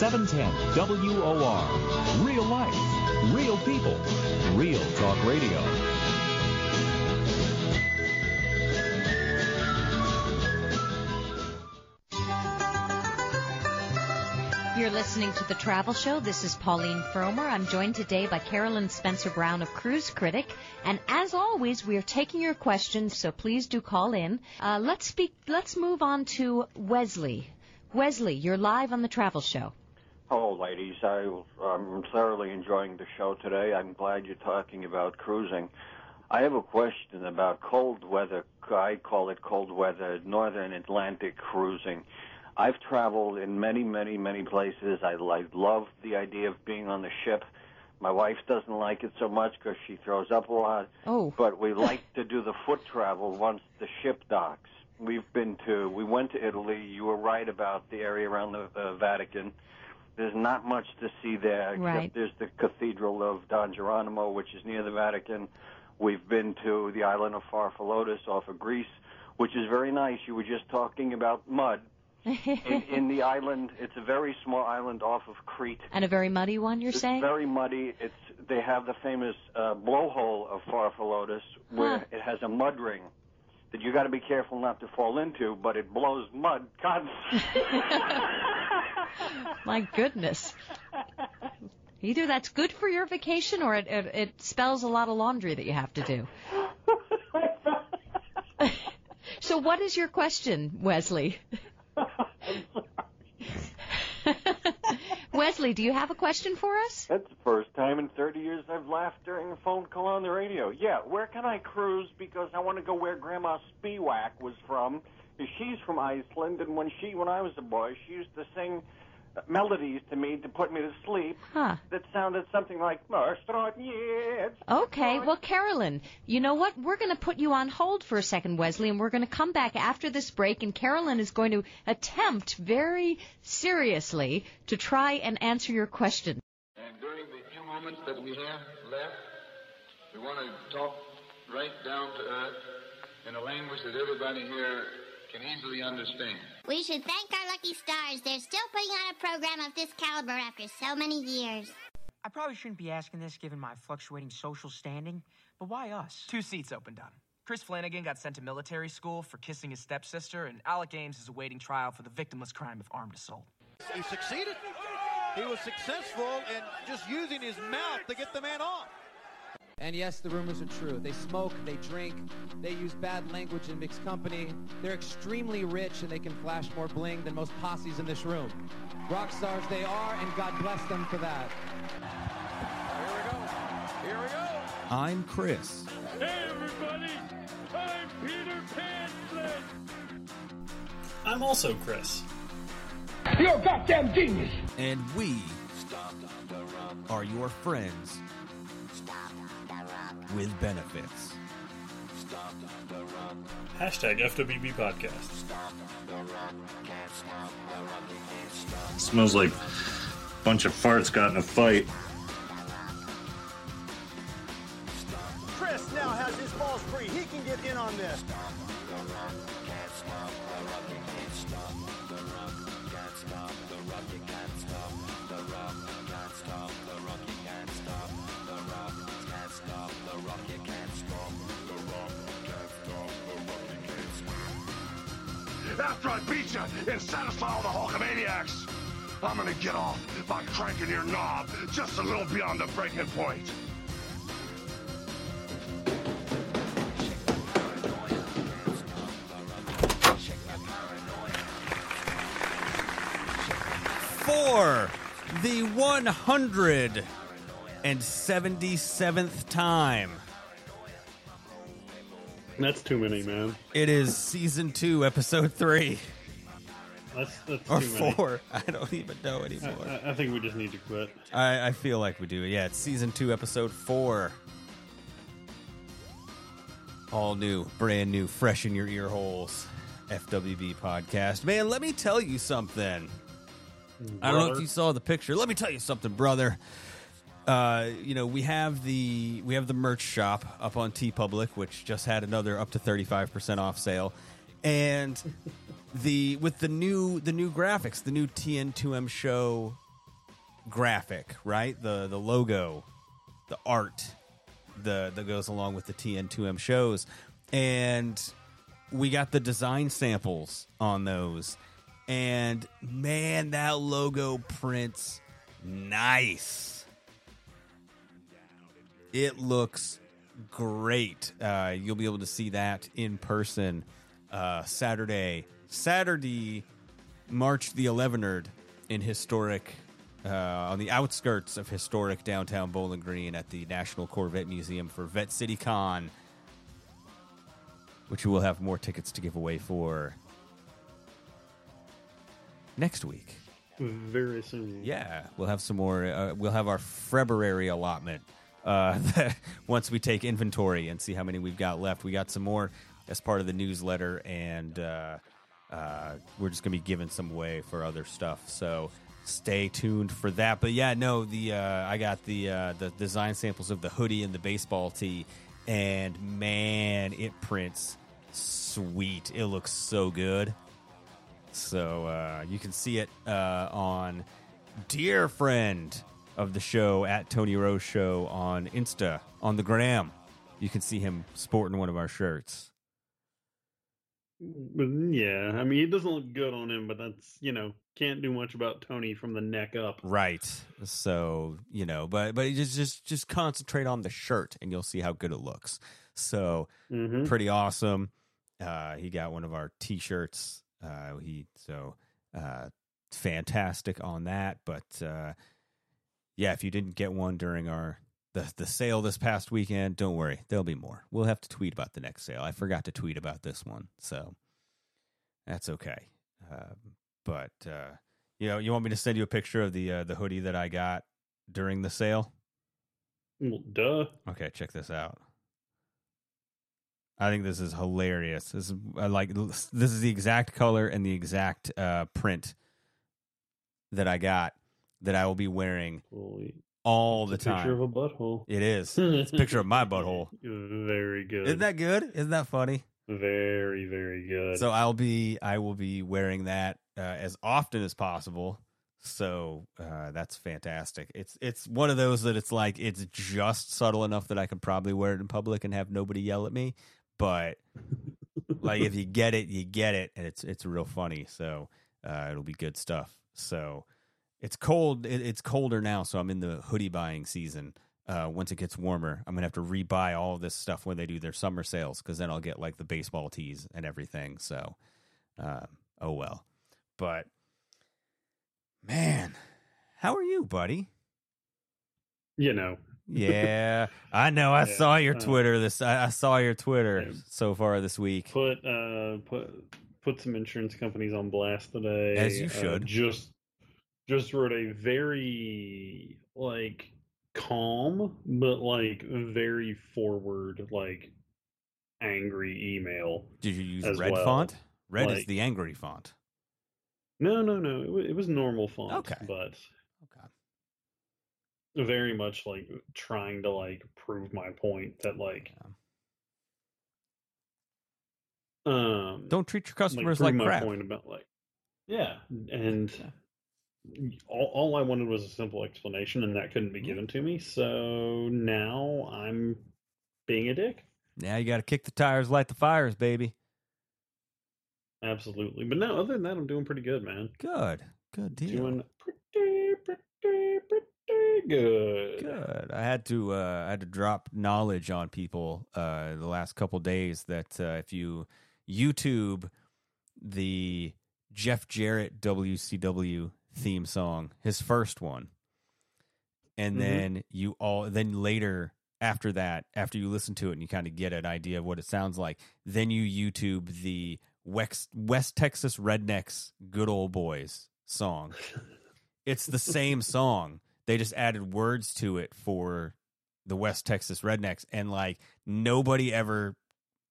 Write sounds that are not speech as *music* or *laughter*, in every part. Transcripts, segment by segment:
710 WOR. Real life, real people, real talk radio. You're listening to The Travel Show. This is Pauline Frommer. I'm joined today by Carolyn Spencer Brown of Cruise Critic. And as always, we are taking your questions, so please do call in. Uh, let's speak, let's move on to Wesley. Wesley, you're live on The Travel Show. Hello, ladies. I, I'm thoroughly enjoying the show today. I'm glad you're talking about cruising. I have a question about cold weather. I call it cold weather, northern Atlantic cruising. I've traveled in many, many, many places. I, I love the idea of being on the ship. My wife doesn't like it so much because she throws up a lot. Oh. But we *laughs* like to do the foot travel once the ship docks. We've been to, we went to Italy. You were right about the area around the uh, Vatican. There's not much to see there. Except Right. There's the Cathedral of Don Geronimo, which is near the Vatican. We've been to the island of Farfalotus off of Greece, which is very nice. You were just talking about mud. in, *laughs* in the island, it's a very small island off of Crete. And a very muddy one, you're It's saying? very muddy. It's they have the famous uh, blowhole of Farfalotus, where Huh. it has a mud ring that you got to be careful not to fall into, but it blows mud constantly. *laughs* My goodness. Either that's good for your vacation or it, it, it spells a lot of laundry that you have to do. *laughs* *laughs* so, what is your question, Wesley? Wesley, do you have a question for us? That's the first time in 30 years I've laughed during a phone call on the radio. Yeah, where can I cruise? Because I want to go where Grandma Spiewak was from. She's from Iceland, and when she, when I was a boy, she used to sing melodies to me to put me to sleep Huh. that sounded something like "Marstroniet." Okay, well, Carolyn, you know what? We're going to put you on hold for a second, Wesley, and we're going to come back after this break, and Carolyn is going to attempt very seriously to try and answer your question. And during the few moments that we have left, we want to talk right down to earth in a language that everybody here can easily understand. We should thank our lucky stars. They're still putting on a program of this caliber after so many years. I probably shouldn't be asking this given my fluctuating social standing, but why us? Two seats opened on. Chris Flanagan got sent to military school for kissing his stepsister, and Alec Ames is awaiting trial for the victimless crime of armed assault. He succeeded. He was successful in just using his mouth to get the man off. And yes, the rumors are true. They smoke, they drink, they use bad language in mixed company. They're extremely rich and they can flash more bling than most posses in this room. Rock stars they are, and God bless them for that. Here we go. Here we go. I'm Chris. Hey, everybody. I'm Peter Pan I'm also Chris. You're a goddamn genius. And we are your friends with benefits. Hashtag FWB Podcast. Smells like a bunch of farts got in a fight. Chris now has his balls free. He can get in on this. After I beat you and satisfy all the Hulkamaniacs, I'm gonna get off by cranking your knob just a little beyond the breaking point. For the 177th time. That's too many, man. It is season two, episode three. That's, that's Or too many. four. I don't even know anymore. I, I think we just need to quit. I, I feel like we do. Yeah, it's season two, episode four. All new, brand new, fresh in your ear holes. FWB podcast. Man, let me tell you something. I don't know if you saw the picture. Let me tell you something, brother. Uh, you know, we have the we have the merch shop up on TeePublic, which just had another up to thirty five percent off sale, and *laughs* the with the new the new graphics, the new TN2M show graphic, right? The the logo, the art, the that goes along with the TN2M shows, and we got the design samples on those, and man, that logo prints nice. It looks great. Uh, you'll be able to see that in person uh, Saturday, Saturday, March the 11th in historic, uh, on the outskirts of historic downtown Bowling Green at the National Corvette Museum for Vette City Con, which we will have more tickets to give away for next week. Very soon. Yeah, we'll have some more. Uh, we'll have our February allotment uh, *laughs* once we take inventory and see how many we've got left. We got some more as part of the newsletter, and uh, uh, we're just gonna be giving some away for other stuff. So stay tuned for that. But yeah, no, the uh, I got the uh, the design samples of the hoodie and the baseball tee, and man, it prints sweet. It looks so good. So uh, you can see it on dear friend of the show at Tony Rose Show on Insta on the gram. You can see him sporting one of our shirts. But yeah, I mean, it doesn't look good on him, but that's you know can't do much about Tony from the neck up. Right. So you know, but but just just just concentrate on the shirt, and you'll see how good it looks. So Mhm. pretty awesome. Uh, he got one of our T-shirts. Uh, he so uh, fantastic on that. But uh, yeah, if you didn't get one during our the the sale this past weekend, don't worry, there'll be more. We'll have to tweet about the next sale. I forgot to tweet about this one, so that's okay. Uh, but uh, you know, you want me to send you a picture of the uh, the hoodie that I got during the sale? Well, duh. Okay, check this out. I think this is hilarious. This is I like this is the exact color and the exact uh, print that I got that I will be wearing Holy- all the a time. Picture of a butthole. It is. *laughs* It's a picture of my butthole. *laughs* Very good. Isn't that good? Isn't that funny? very very good? So I'll be I will be wearing that uh, as often as possible. So uh, that's fantastic. It's it's one of those that it's like it's just subtle enough that I could probably wear it in public and have nobody yell at me. But *laughs* like if you get it, you get it, and it's it's real funny. So uh, it'll be good stuff. So it's cold. It, it's colder now, so I'm in the hoodie buying season. Uh, once it gets warmer, I'm gonna have to rebuy all this stuff when they do their summer sales because then I'll get like the baseball tees and everything. So, uh, oh well. But man, how are you, buddy? you know. Yeah, I know. *laughs* I Yeah, saw your uh, Twitter. This I, I saw your Twitter so far this week. Put uh put put some insurance companies on blast today. As you Uh, should. just just wrote a very like calm but like very forward like angry email. Did you use red well. font? Red is the angry font. No, no, no. It was, it was normal font. Okay. But Okay. very much like trying to like prove my point that like um Don't treat your like, customers like my crap. point about like yeah and all, all i wanted was a simple explanation and that couldn't be given to me so now i'm being a dick Now you got to kick the tires, light the fires, baby. absolutely but no other than that i'm doing pretty good man Good, good deal. doing pretty pretty pretty good Good. I had to uh, I had to drop knowledge on people uh, the last couple days that uh, if you YouTube the Jeff Jarrett WCW theme song, his first one, and Mhm. then you all then later after that, after you listen to it and you kind of get an idea of what it sounds like, then you YouTube the West West Texas Rednecks Good Old Boys song. it's the same song. They just added words to it for the West Texas Rednecks, and like nobody ever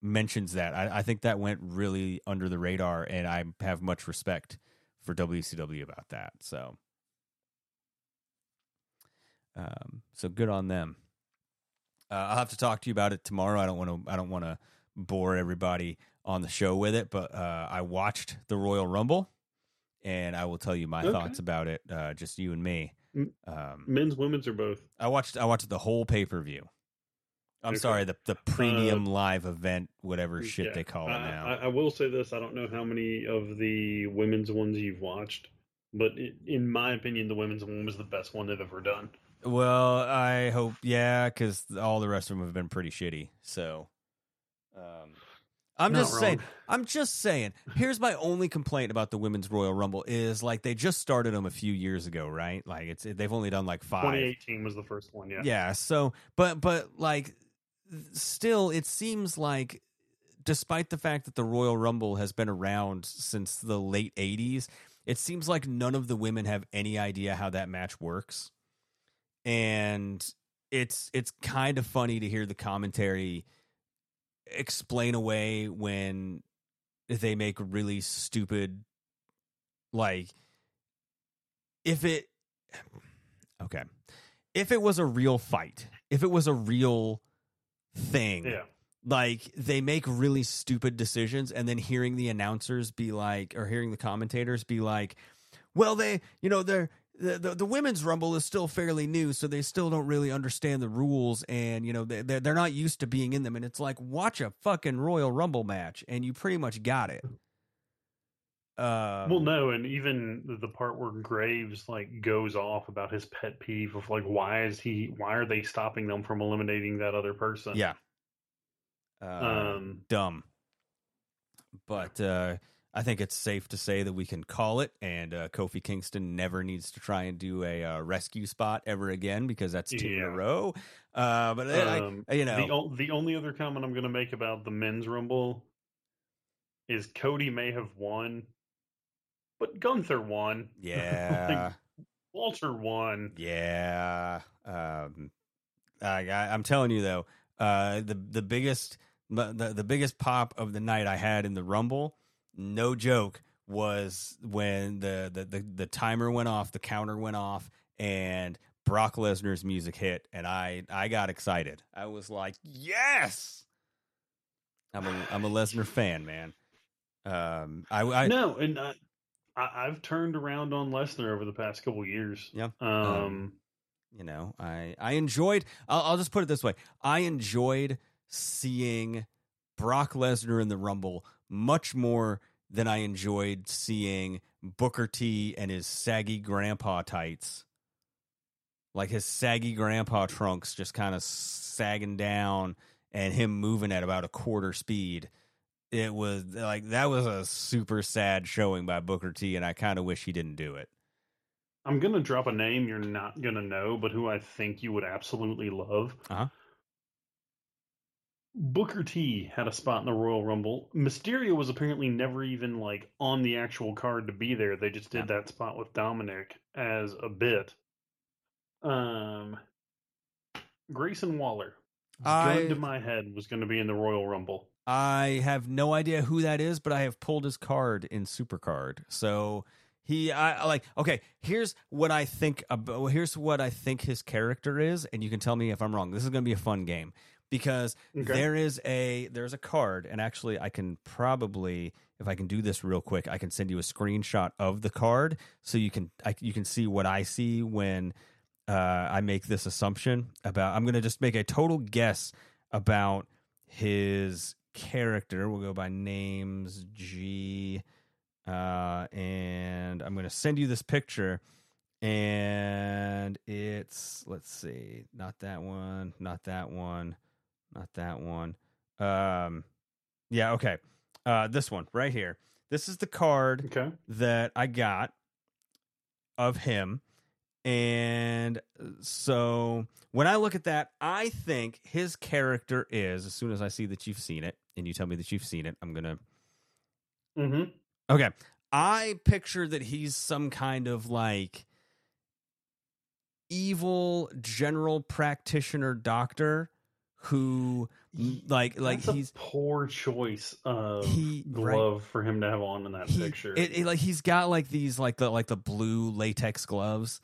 mentions that. I, I think that went really under the radar, and I have much respect for WCW about that. So, um, so good on them. Uh, I'll have to talk to you about it tomorrow. I don't want to. I don't want to bore everybody on the show with it, but uh, I watched the Royal Rumble, and I will tell you my Okay. thoughts about it. Uh, just you and me. Um, Men's, women's, or both? I watched I watched the whole pay per view. I'm sorry, the the premium live event, whatever shit Yeah. they call it now. I, I will say this: I don't know how many of the women's ones you've watched, but in my opinion, the women's one was the best one they've ever done. Well, I hope, yeah, because all the rest of them have been pretty shitty. So, um, I'm Not just saying. I'm just saying. Here's my only complaint about the women's Royal Rumble is like they just started them a few years ago, right? Like it's they've only done like five. 2018 was the first one. Yeah. Yeah. So, but but like, still, it seems like, despite the fact that the Royal Rumble has been around since the late '80s, it seems like none of the women have any idea how that match works, and it's it's kind of funny to hear the commentary explain away when they make really stupid like if it okay. If it was a real fight if it was a real thing. Yeah. like they make really stupid decisions and then hearing the announcers be like or hearing the commentators be like well they you know they're the, the, the women's rumble is still fairly new so they still don't really understand the rules and you know they, they're, they're not used to being in them. And it's like watch a fucking royal rumble match and you pretty much got it um, well, no, and even the part where Graves like goes off about his pet peeve of like, why is he? Why are they stopping them from eliminating that other person? yeah uh, Um, dumb but uh I think it's safe to say that we can call it, and uh, Kofi Kingston never needs to try and do a uh, rescue spot ever again because that's two in a row. Uh, but Um, I, you know, the, the only other comment I'm going to make about the men's rumble is Cody may have won, but Gunther won. *laughs* yeah, Walter won. yeah. Um, I, I'm telling you though, uh, the the biggest the the biggest pop of the night I had in the Rumble, no joke, was when the the the, the timer went off, the counter went off, and Brock Lesnar's music hit, and I I got excited. I was like, yes. I'm a I'm a Lesnar fan, man. Um, I, I no, and I, I, I've turned around on Lesnar over the past couple years. Yeah. Um, you know, I I enjoyed. I'll, I'll just put it this way: I enjoyed seeing Brock Lesnar in the Rumble much more than I enjoyed seeing Booker T and his saggy grandpa tights, like his saggy grandpa trunks, just kind of sagging down, and him moving at about a quarter speed. It was like that was a super sad showing by Booker T, and I kind of wish he didn't do it. I'm to drop a name you're not to know, but who I think you would absolutely love. Uh-huh. Booker T had a spot in the Royal Rumble. Mysterio was apparently never even like on the actual card to be there. They just did that spot with Dominic as a bit. Um, Grayson Waller, I- gun to my head, was going to be in the Royal Rumble. I have no idea who that is, but I have pulled his card in Supercard. So he, I like. Okay, here's what I think. About, here's what I think his character is, and you can tell me if I'm wrong. This is going to be a fun game because Okay. there is a there's a card, and actually, I can probably if I can do this real quick, I can send you a screenshot of the card so you can I, you can see what I see when uh, I make this assumption about. I'm going to just make a total guess about his character. We'll go by names G, uh, and I'm going to send you this picture. And it's let's see, not that one, not that one, not that one. Um, yeah, okay. Uh, this one right here. This is the card Okay. that I got of him. And uh, so when I look at that, I think his character is, as soon as I see that you've seen it and you tell me that you've seen it, I'm going to. Mm-hmm. Okay. I picture that he's some kind of like evil general practitioner doctor who like like That's a he's poor choice of He- glove for him to have on in that picture. It, it- like he's got like these like the like the blue latex gloves,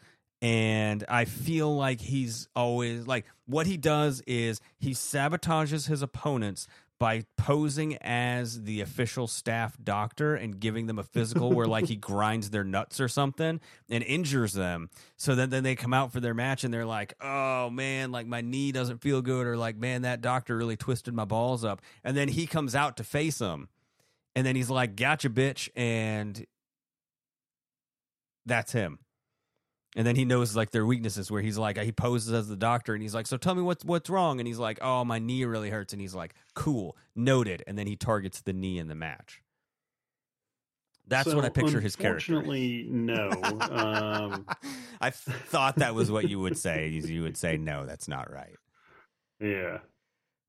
and I feel like he's always like what he does is he sabotages his opponents by posing as the official staff doctor and giving them a physical where like he *laughs* grinds their nuts or something and injures them. So that then they come out for their match and they're like oh man like my knee doesn't feel good or like man that doctor really twisted my balls up. And then he comes out to face them. And then he's like gotcha bitch and that's him and then he knows like their weaknesses where he's like he poses as the doctor and he's like so tell me what's what's wrong. And he's like oh my knee really hurts. And he's like cool noted. And then he targets the knee in the match. That's So, what i picture his character Unfortunately, no. um, *laughs* i thought that was what you would say you would say no that's not right. Yeah.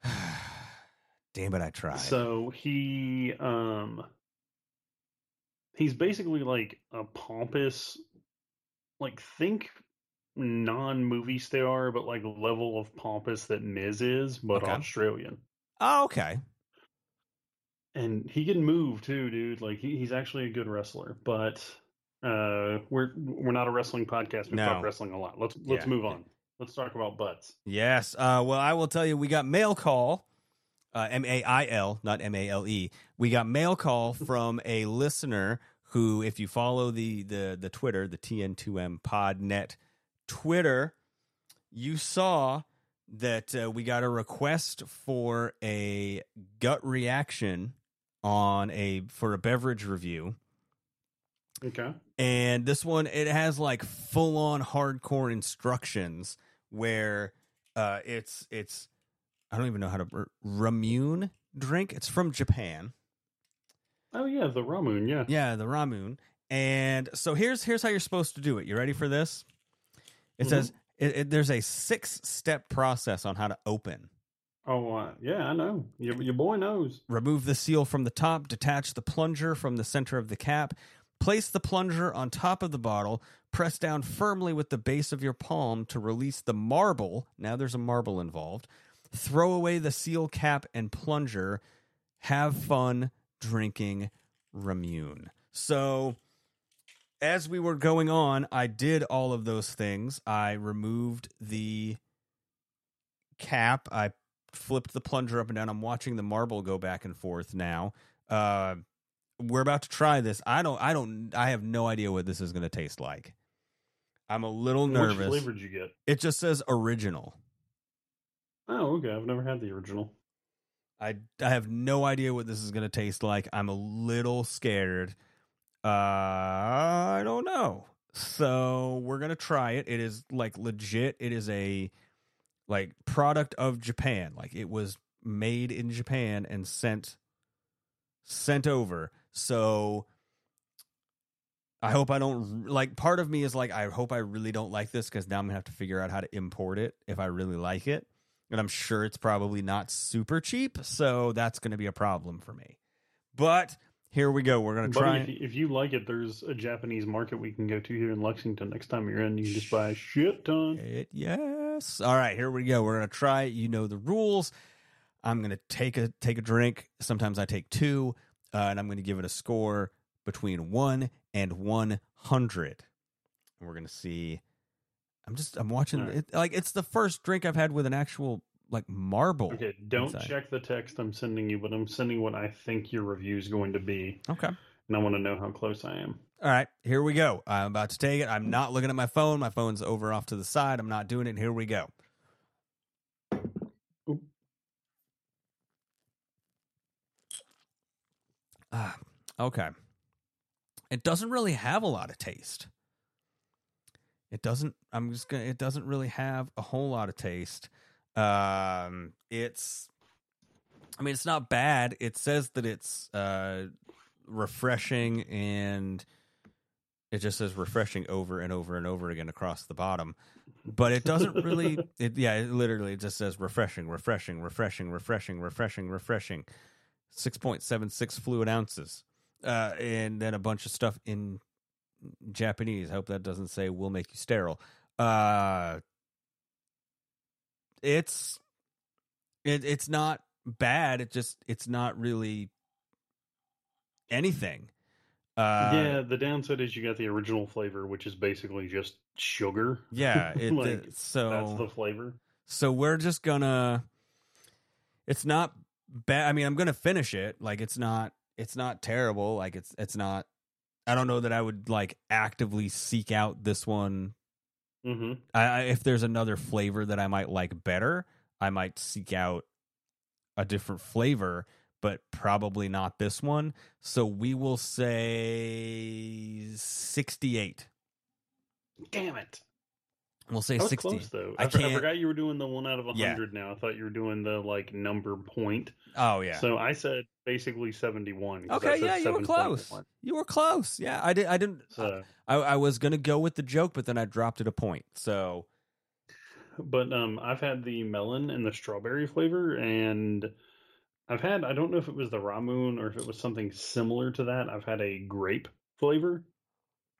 *sighs* damn it i tried. So he um he's basically like a pompous like think non movie star but like level of pompous that Miz is, but Okay. Australian. oh okay And he can move too, dude. Like he, he's actually a good wrestler. But uh we're we're not a wrestling podcast. We No. talk wrestling a lot. Let's let's Yeah. move on. Let's talk about butts. Yes. Uh, well, I will tell you, we got mail call, uh, M A I L, not M A L E. We got mail call from a listener who, if you follow the the the Twitter, the TN2M Podnet Twitter, you saw that uh, we got a request for a gut reaction on a for a beverage review. Okay. And this one, it has like full on hardcore instructions where uh, it's it's I don't even know how to Ramune drink. It's from Japan. Oh yeah, the Ramoon, yeah. Yeah, the Ramune. And so here's here's how you're supposed to do it. You ready for this? It Mhm. says it, it, there's a six step process on how to open. Oh uh, yeah, I know. Your your boy knows. Remove the seal from the top, detach the plunger from the center of the cap, place the plunger on top of the bottle, press down firmly with the base of your palm to release the marble. Now there's a marble involved. Throw away the seal cap and plunger. Have fun drinking Ramune. So, as we were going on, I did all of those things. I removed the cap. I flipped the plunger up and down. I'm watching the marble go back and forth now. Uh, we're about to try this. I don't. I don't. I have no idea what this is going to taste like. I'm a little nervous. Which flavor did you get? It just says original. Oh, okay. I've never had the original. I I have no idea what this is going to taste like. I'm a little scared. Uh, I don't know. So we're gonna try it. It is like legit. It is a like product of Japan. Like it was made in Japan and sent sent over. So I hope I don't like. Part of me is like, I hope I really don't like this because now I'm gonna have to figure out how to import it if I really like it, and I'm sure it's probably not super cheap. So that's gonna be a problem for me. But here we go. We're gonna try. if, you- if you like it, there's a Japanese market we can go to here in Lexington next time you're in. You can just buy a shit ton. It, yes. All right, here we go. We're gonna try. it. You know the rules. I'm gonna take a take a drink. Sometimes I take two, uh, and I'm gonna give it a score between one and one hundred. And We're gonna see. I'm just I'm watching right. it like it's the first drink I've had with an actual like marble. Okay, don't inside. check the text I'm sending you, but I'm sending what I think your review is going to be. Okay. And I want to know how close I am. All right, here we go. I'm about to take it. I'm not looking at my phone. My phone's over off to the side. I'm not doing it. Here we go. Ah, okay. It doesn't really have a lot of taste. It doesn't. I'm just gonna. It doesn't really have a whole lot of taste. Um, it's. I mean, it's not bad. It says that it's uh, refreshing, and it just says refreshing over and over and over again across the bottom. But it doesn't really. *laughs* It yeah. It literally it just says refreshing, refreshing, refreshing, refreshing, refreshing, refreshing. Six point seven six fluid ounces, uh, and then a bunch of stuff in Japanese. I hope that doesn't say we'll make you sterile." Uh, it's it, it's not bad. It just it's not really anything. Uh, yeah, the downside is you got the original flavor, which is basically just sugar. Yeah, *laughs* it, like, so that's the flavor. So we're just gonna. It's not bad. I mean, I'm gonna finish it. Like it's not it's not terrible. Like it's it's not. I don't know that I would like actively seek out this one. Mm-hmm. I, I if there's another flavor that I might like better, I might seek out a different flavor, but probably not this one. So we will say 68. Damn it. We'll say 60. close though. I I, I forgot you were doing the one out of a Yeah. hundred. Now I thought you were doing the like number point. Oh yeah. So I said basically seventy-one. Okay, yeah, you were 7.1. close. You were close. Yeah, I did. I didn't. So, I, I was gonna go with the joke, but then I dropped it a point. So but um, I've had the melon and the strawberry flavor, and I've had I don't know if it was the ramun or if it was something similar to that. I've had a grape flavor.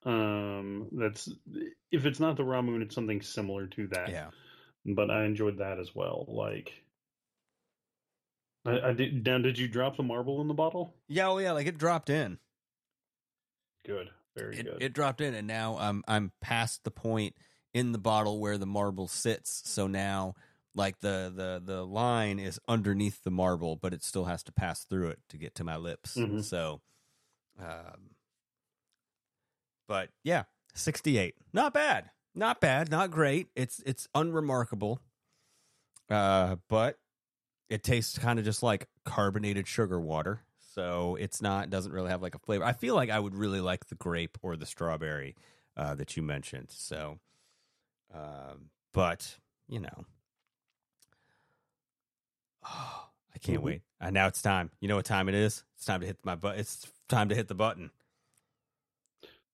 Um, that's if it's not the raw moon, it's something similar to that. yeah, but I enjoyed that as well. Like, I, I did. Now, did you drop the marble in the bottle? yeah, oh yeah, like it dropped in. Good, very It, good. it dropped in, and now I'm I'm past the point in the bottle where the marble sits. So now, like the the the line is underneath the marble, but it still has to pass through it to get to my lips. Mhm. So, um, but yeah, 68, not bad, not bad, not great. It's it's unremarkable, uh, but it tastes kind of just like carbonated sugar water. So it's not doesn't really have like a flavor. I feel like I would really like the grape or the strawberry uh, that you mentioned. So, um, but you know, oh, *sighs* I can't Mhm. wait. And now it's time. You know what time it is? It's time to hit my butt. It's time to hit the button.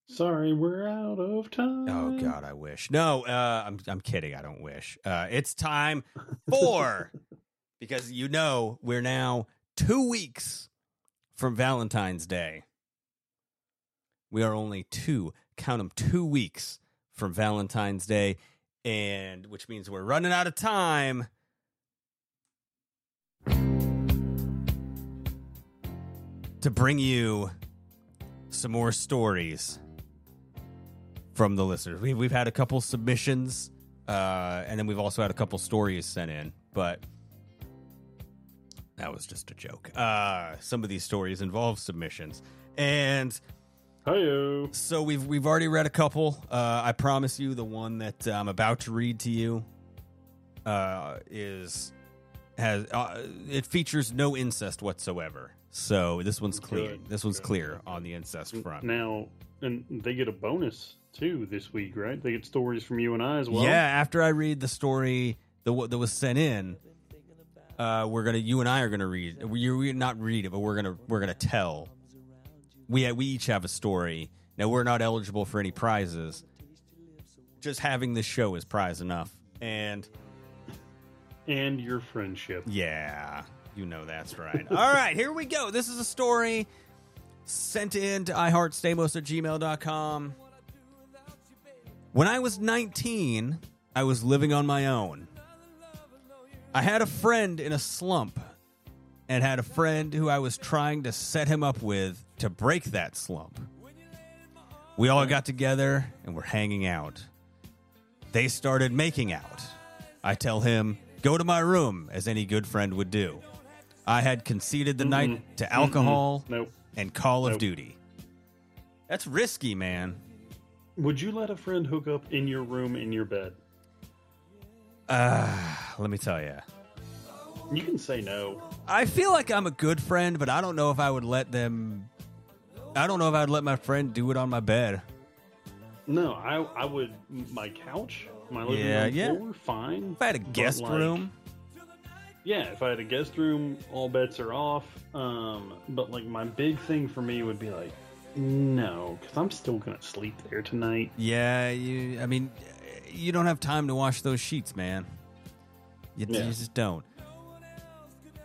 Sorry, we're out of time. Oh God, I wish. No, uh, I'm I'm kidding. I don't wish. Uh, it's time for *laughs* because you know we're now two weeks from Valentine's Day. We are only two, count them, two weeks from Valentine's Day, and which means we're running out of time. To bring you some more stories from the listeners. We've we've had a couple submissions, uh, and then we've also had a couple stories sent in, but that was just a joke. Uh, some of these stories involve submissions, and Hi-yo. so we've we've already read a couple. Uh, I promise you, the one that I'm about to read to you uh, is has uh, it features no incest whatsoever. So this one's clear. Good, This one's good. clear on the incest front. Now, and they get a bonus too this week, right? They get stories from you and I as well. Yeah, after I read the story the, that was sent in, uh, we're gonna you and I are gonna read. We not read it, but we're gonna we're gonna tell. We we each have a story. Now we're not eligible for any prizes. Just having this show is prize enough. And and your friendship. yeah, you know that's right. All right, here we go. This is a story sent in to iHeartStayMost at gmail.com. When I was 19, I was living on my own. I had a friend in a slump and had a friend who I was trying to set him up with to break that slump. We all got together and were hanging out. They started making out. I tell him, go to my room, as any good friend would do. I had conceded the night mm-hmm. to alcohol mm-hmm. Nope. And Call of. Duty. That's risky, man. Would you let a friend hook up in your room in your bed? Uh, let me tell you. You can say no. I feel like I'm a good friend, but I don't know if I would let them. I don't know if I'd let my friend do it on my bed. No, I I would my couch, my living Yeah, room yeah. floor, fine. If I had a guest like, room, Yeah, if I had a guest room, all bets are off. Um, but like my big thing for me would be like, no, because I'm still gonna sleep there tonight. yeah, you. I mean, you don't have time to wash those sheets, man. You, you just don't.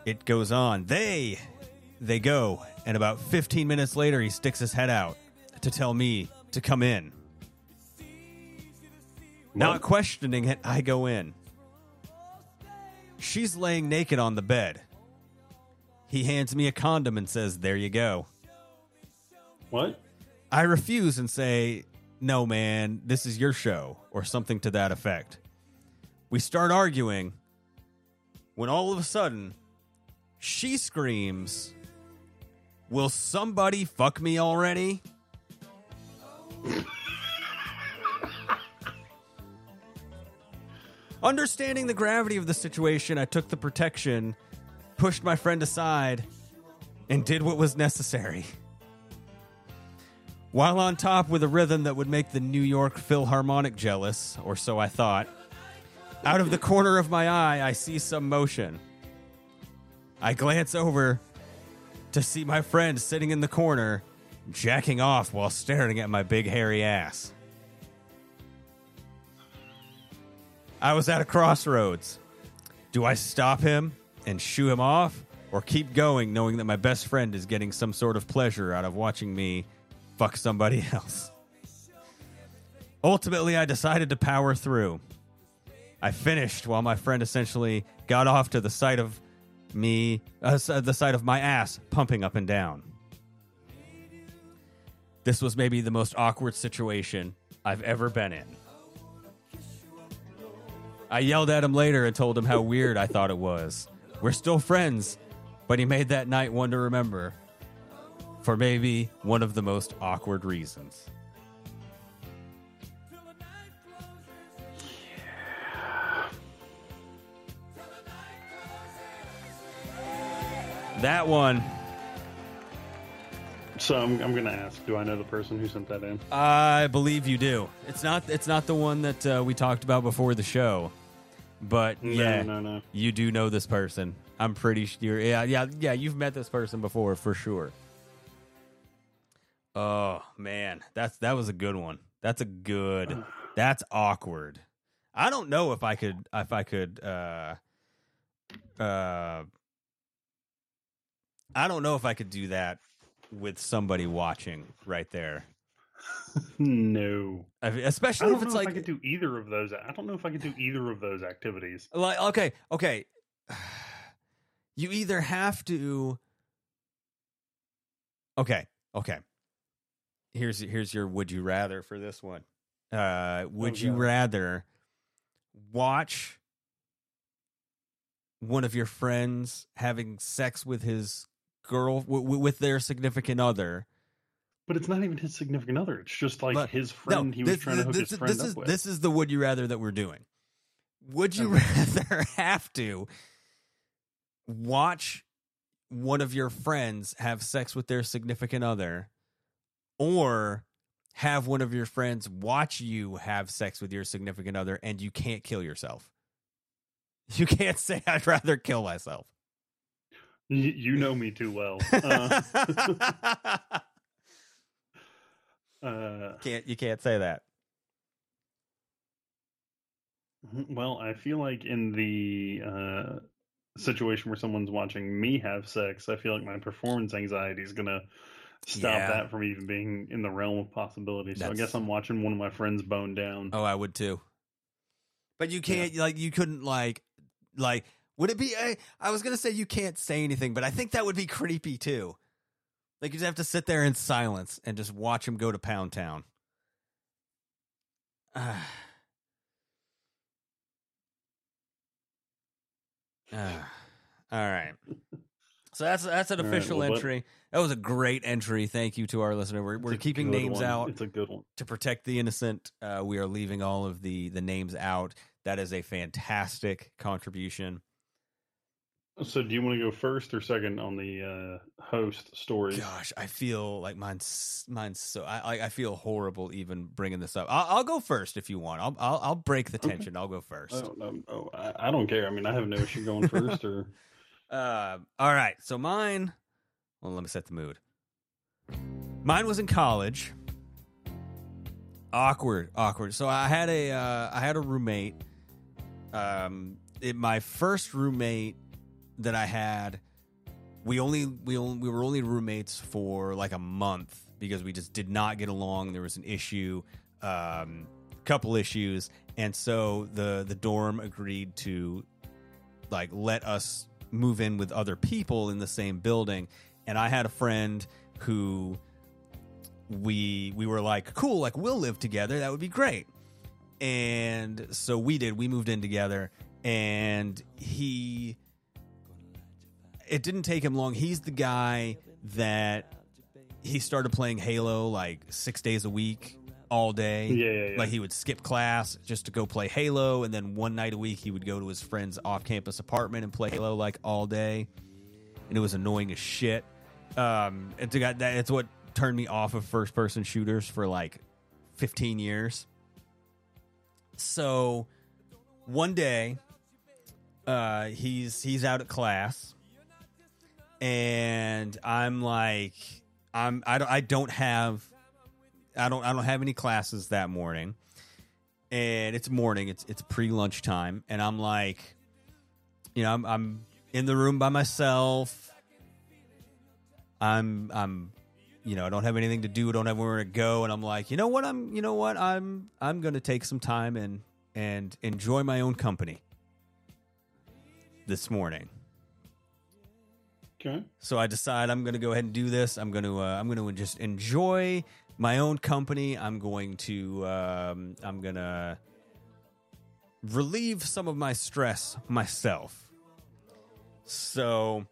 It goes on. They, they go, and about 15 minutes later, he sticks his head out to tell me to come in. Not questioning it, I go in. She's laying naked on the bed. He hands me a condom and says, There you go. What? I refuse and say, No, man, this is your show, or something to that effect. We start arguing when all of a sudden, She screams, Will somebody fuck me already? Understanding the gravity of the situation, I took the protection, pushed my friend aside, and did what was necessary. While on top with a rhythm that would make the New York Philharmonic jealous, or so I thought, out of the corner of my eye, I see some motion. I glance over to see my friend sitting in the corner, jacking off while staring at my big hairy ass. I was at a crossroads. Do I stop him and shoo him off, or keep going knowing that my best friend is getting some sort of pleasure out of watching me fuck somebody *laughs* else? Ultimately, I decided to power through. I finished while my friend essentially got off to the sight of me, uh, the sight of my ass pumping up and down. This was maybe the most awkward situation I've ever been in. I yelled at him later and told him how weird I thought it was. We're still friends, but he made that night one to remember for maybe one of the most awkward reasons. That one. So I'm, I'm going to ask: Do I know the person who sent that in? I believe you do. It's not. It's not the one that uh, we talked about before the show, but No, yeah, no, no. you do know this person. I'm pretty sure. Yeah, yeah, yeah. You've met this person before for sure. Oh man, that's that was a good one. That's a good. *sighs* That's awkward. I don't know if I could if I could. uh uh I don't know if I could do that with somebody watching right there. No, I mean, I especially don't if it's know like if I could do either of those. I don't know if I could do either of those activities. like okay okay *sighs* you either have to okay okay here's here's your would you rather for this one uh would Oh, you God. rather watch one of your friends having sex with his girl w- with their significant other But it's not even his significant other. It's just like But- his friend. No, he was this- trying to hook this, his friend this up is, with. This is the would you rather that we're doing. Would you Okay. rather *laughs* have to watch one of your friends have sex with their significant other or have one of your friends watch you have sex with your significant other and you can't kill yourself? You can't *laughs* say I'd rather kill myself. You know me too well. Uh, *laughs* uh, can't you can't say that. well, I feel like in the uh, situation where someone's watching me have sex, I feel like my performance anxiety is gonna stop Yeah. that from even being in the realm of possibility. So I guess I'm watching one of my friends bone down. Oh, I would too. But you can't like you couldn't like like would it be I, I was gonna say you can't say anything, but I think that would be creepy too. Like you just have to sit there in silence and just watch him go to Pound Town. Ah. *sighs* Ah. *sighs* all right. So that's that's an All right, official well, entry. That was a great entry. Thank you to our listener. We're, we're keeping names one. out It's a good one. to protect the innocent. Uh, we are leaving all of the the names out. That is a fantastic contribution. So, do you want to go first or second on the uh, host story? Gosh, I feel like mine's mine's so I I- I feel horrible even bringing this up. I'll, I'll go first if you want. I'll I'll, I'll break the Okay. tension. I'll go first. Oh, no, oh, I, I don't care. I mean, I have no issue going *laughs* first or. Uh, all right. So mine. Well, let me set the mood. Mine was in college. Awkward, awkward. So I had a uh, I had a roommate. Um, it, my first roommate that I had, we only we only we were only roommates for like a month because we just did not get along. There was an issue, um, couple issues, and so the the dorm agreed to like let us move in with other people in the same building. And i had a friend who we we were like cool like we'll live together. That would be great. And so we did. We moved in together. And he it didn't take him long. He's the guy that he started playing Halo like six days a week, all day. Yeah, yeah, yeah. Like he would skip class just to go play Halo, and then one night a week he would go to his friend's off-campus apartment and play Halo like all day, and it was annoying as shit. Um, it's got that. It's what turned me off of first-person shooters for like fifteen years. So one day, uh, he's he's out at class, and I'm like, I'm I don't I don't have I don't I don't have any classes that morning, and it's morning. It's it's pre lunchtime, and I'm like, you know, I'm I'm in the room by myself. I'm I'm you know, I don't have anything to do, I don't have where to go, and I'm like, you know what, I'm you know what, I'm I'm gonna take some time and and enjoy my own company this morning. Okay. So I decide I'm going to go ahead and do this. I'm going to uh, I'm going to just enjoy my own company. I'm going to um, I'm going to relieve some of my stress myself. So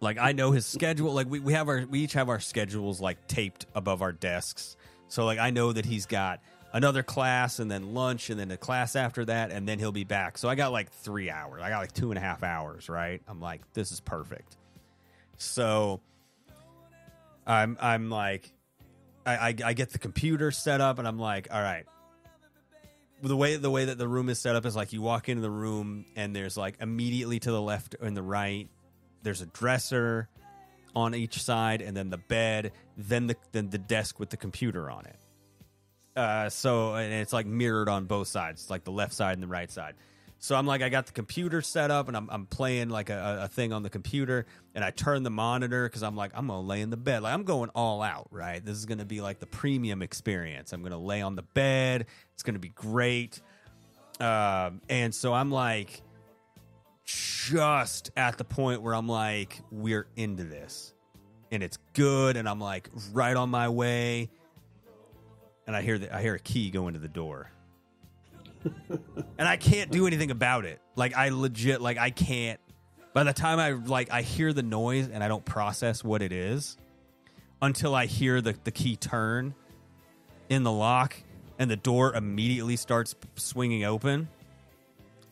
like I know his schedule like we, we have our we each have our schedules like taped above our desks. So like I know that he's got another class and then lunch and then a class after that and then he'll be back. So I got like three hours. I got like two and a half hours, right? I'm like, this is perfect. So I'm I'm like I, I, I get the computer set up and I'm like, all right. The way the way that the room is set up is like you walk into the room and there's like immediately to the left and the right, there's a dresser on each side and then the bed, then the then the desk with the computer on it. Uh, so and it's like mirrored on both sides, like the left side and the right side. So I'm like, I got the computer set up and I'm, I'm playing like a, a thing on the computer and I turn the monitor because I'm like, I'm going to lay in the bed. Like, I'm going all out, right? This is going to be like the premium experience. I'm going to lay on the bed. It's going to be great. Um, and so I'm like, just at the point where I'm like, we're into this and it's good. And I'm like, right on my way. And I hear the, I hear a key go into the door and I can't do anything about it. Like I legit like I can't by the time I like I hear the noise and I don't process what it is until I hear the, the key turn in the lock and the door immediately starts swinging open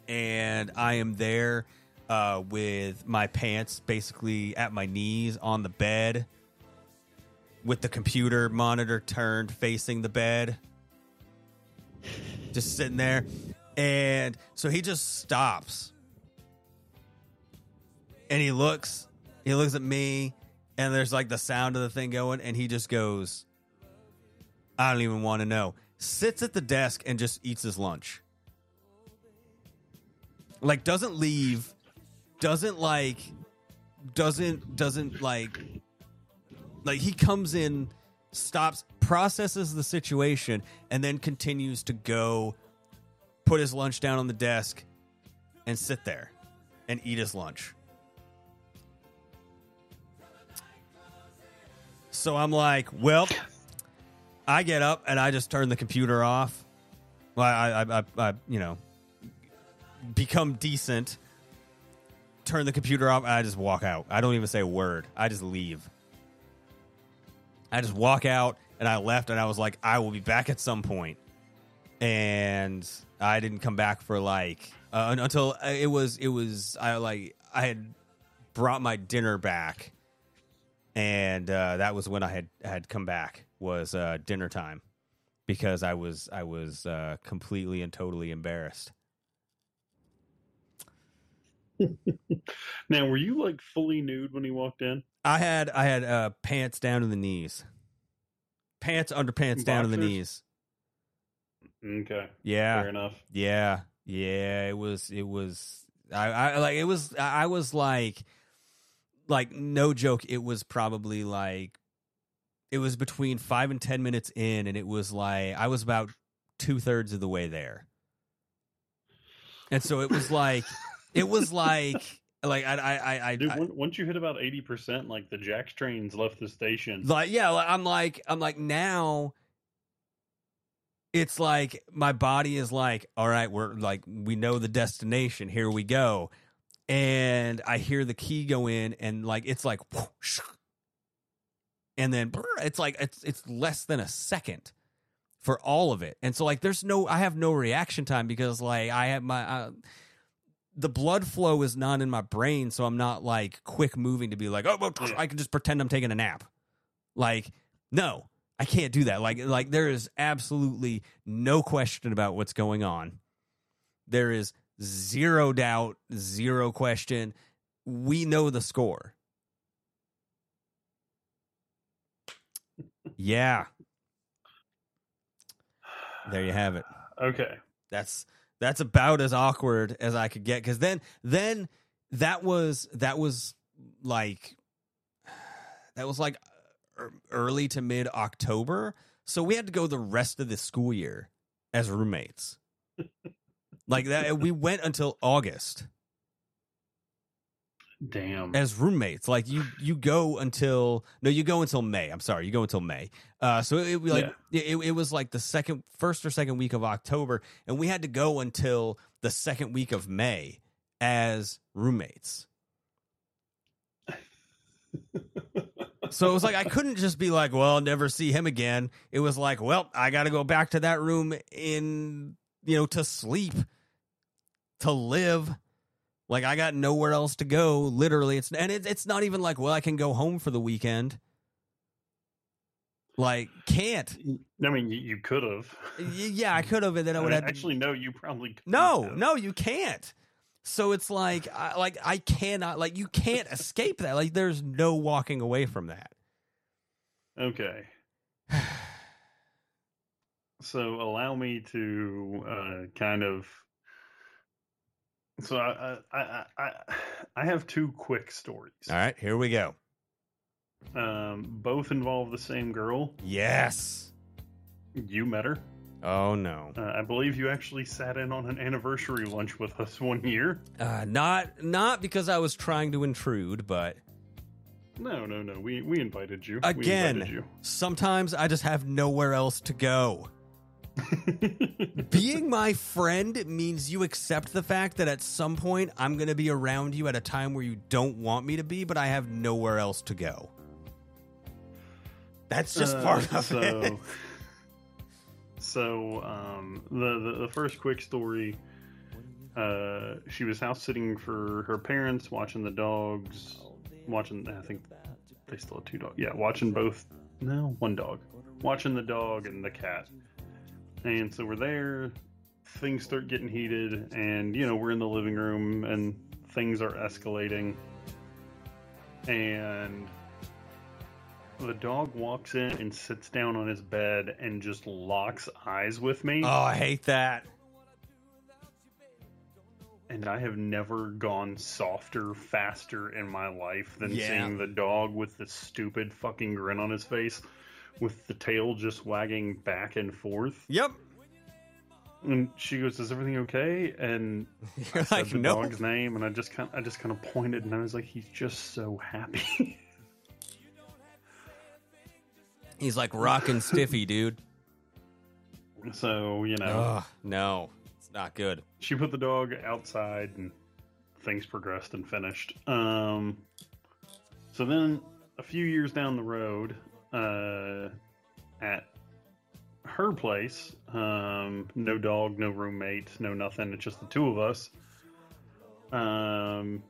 and I am there uh, with my pants basically at my knees on the bed with the computer monitor turned facing the bed just sitting there. And so he just stops. And he looks, he looks at me, and there's like the sound of the thing going, and he just goes, I don't even want to know. Sits at the desk and just eats his lunch. Like, doesn't leave, doesn't like, doesn't, doesn't like, like, he comes in, stops, processes the situation, and then continues to go put his lunch down on the desk and sit there and eat his lunch. So I'm like, well, I get up and I just turn the computer off. Well, I, I, I, I you know, become decent. Turn the computer off. I just walk out. I don't even say a word. I just leave. I just walk out and I left and I was like, I will be back at some point. And I didn't come back for like uh, until it was it was I like I had brought my dinner back, and uh, that was when I had had come back was uh, dinner time because I was I was uh, completely and totally embarrassed. *laughs* now, were you like fully nude when he walked in? I had I had uh, pants down to the knees, pants underpants down to the knees. Okay. Yeah. Fair enough. Yeah. Yeah. It was, it was, I, I like, it was, I was like, like, no joke. It was probably like, it was between five and 10 minutes in, and it was like, I was about two thirds of the way there. And so it was like, it was *laughs* like, like, I, I, I, I, Dude, I- once you hit about eighty percent, like the Jax trains left the station. like yeah like, i'm like i'm like now it's like my body is like all right we're like we know the destination here we go and I hear the key go in, and like it's like, whoosh, and then brr, it's like it's it's less than a second for all of it, and so like there's no I have no reaction time because like I have my. Uh, the blood flow is not in my brain, so I'm not like quick moving to be like, oh, well, mm. I can just pretend I'm taking a nap. Like, no, I can't do that. Like, like there is absolutely no question about what's going on. There is zero doubt, zero question. We know the score. Yeah. There you have it. *sighs* Okay. That's that's about as awkward as I could get because then then that was that was like that was like er, early to mid October, so we had to go the rest of the school year as roommates. like that, we went until August Damn. as roommates. Like you you go until no, you go until May. I'm sorry, you go until May. Uh, so it, it like it, it was like the second, first or second week of October, and we had to go until the second week of May as roommates. *laughs* so it was like I couldn't just be like, well, I'll never see him again. It was like, well, I got to go back to that room in you know to sleep, to live. Like I got nowhere else to go. Literally, it's and it, it's not even like, well, I can go home for the weekend. Like, can't. I mean, you, you could have. Yeah, I could have, and then I would have. actually no. You probably no, have. no, you can't. So it's like, I, like I cannot, like you can't escape that. Like there's no walking away from that. Okay. *sighs* so allow me to uh, kind of. So I, I I I have two quick stories. All right, here we go. Um, both involve the same girl. Yes. You met her. Oh no. Uh, I believe you actually sat in on an anniversary lunch with us one year. Uh, not not because I was trying to intrude, but No, no, no. We we invited you. We invited again, you. sometimes I just have nowhere else to go. *laughs* Being my friend means you accept the fact that at some point I'm going to be around you at a time where you don't want me to be, but I have nowhere else to go. That's just Uh, part of so, it. *laughs* So, um, the, the the first quick story. Uh, she was house sitting for her parents, watching the dogs, watching. I think they still have two dogs. Yeah, watching both. No, one dog. Watching the dog and the cat. And so we're there. Things start getting heated, and you know we're in the living room, and things are escalating. And the dog walks in and sits down on his bed and just locks eyes with me. Oh, I hate that. And I have never gone softer, faster in my life than Yeah. seeing the dog with the stupid fucking grin on his face, with the tail just wagging back and forth. Yep. And she goes, "Is everything okay?" And *laughs* I said like, the "No." dog's name, and I just kind, I just kind of pointed, and I was like, "He's just so happy." *laughs* He's like rocking stiffy, dude. *laughs* so you know, Ugh, no, it's not good. she put the dog outside and things progressed and finished um so then a few years down the road uh at her place. Um no dog no roommate no nothing. It's just the two of us. Um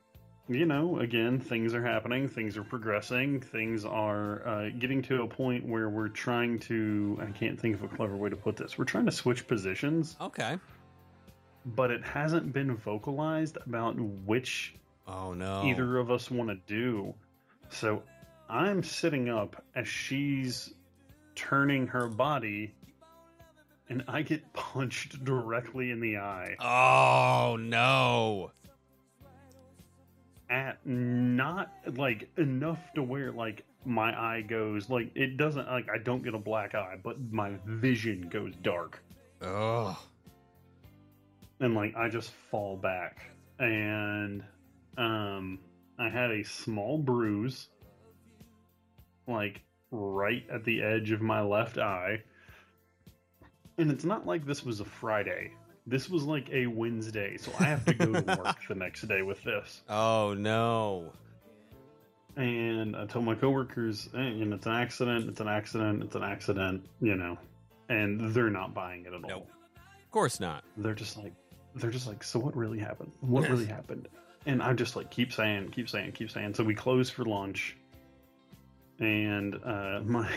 you know again things are happening. Things are progressing. Things are uh, getting to a point where we're trying to i can't think of a clever way to put this. We're trying to switch positions. Okay. but it hasn't been vocalized about which Oh no. either of us want to do. So I'm sitting up as she's turning her body, and I get *laughs* punched directly in the eye Oh no. at not like enough to where like my eye goes like it doesn't like I don't get a black eye, but my vision goes dark. Oh. and like I just fall back and um I had a small bruise like right at the edge of my left eye and it's not like this was a Friday this was like a Wednesday, so I have to go to *laughs* work the next day with this. Oh no. And I told my coworkers, eh, you know, it's an accident, it's an accident, it's an accident, you know, and they're not buying it at all. Of course not. They're just like, they're just like, so what really happened? What really *laughs* happened? And I just like keep saying, keep saying, keep saying. So we close for lunch, and uh, *laughs* my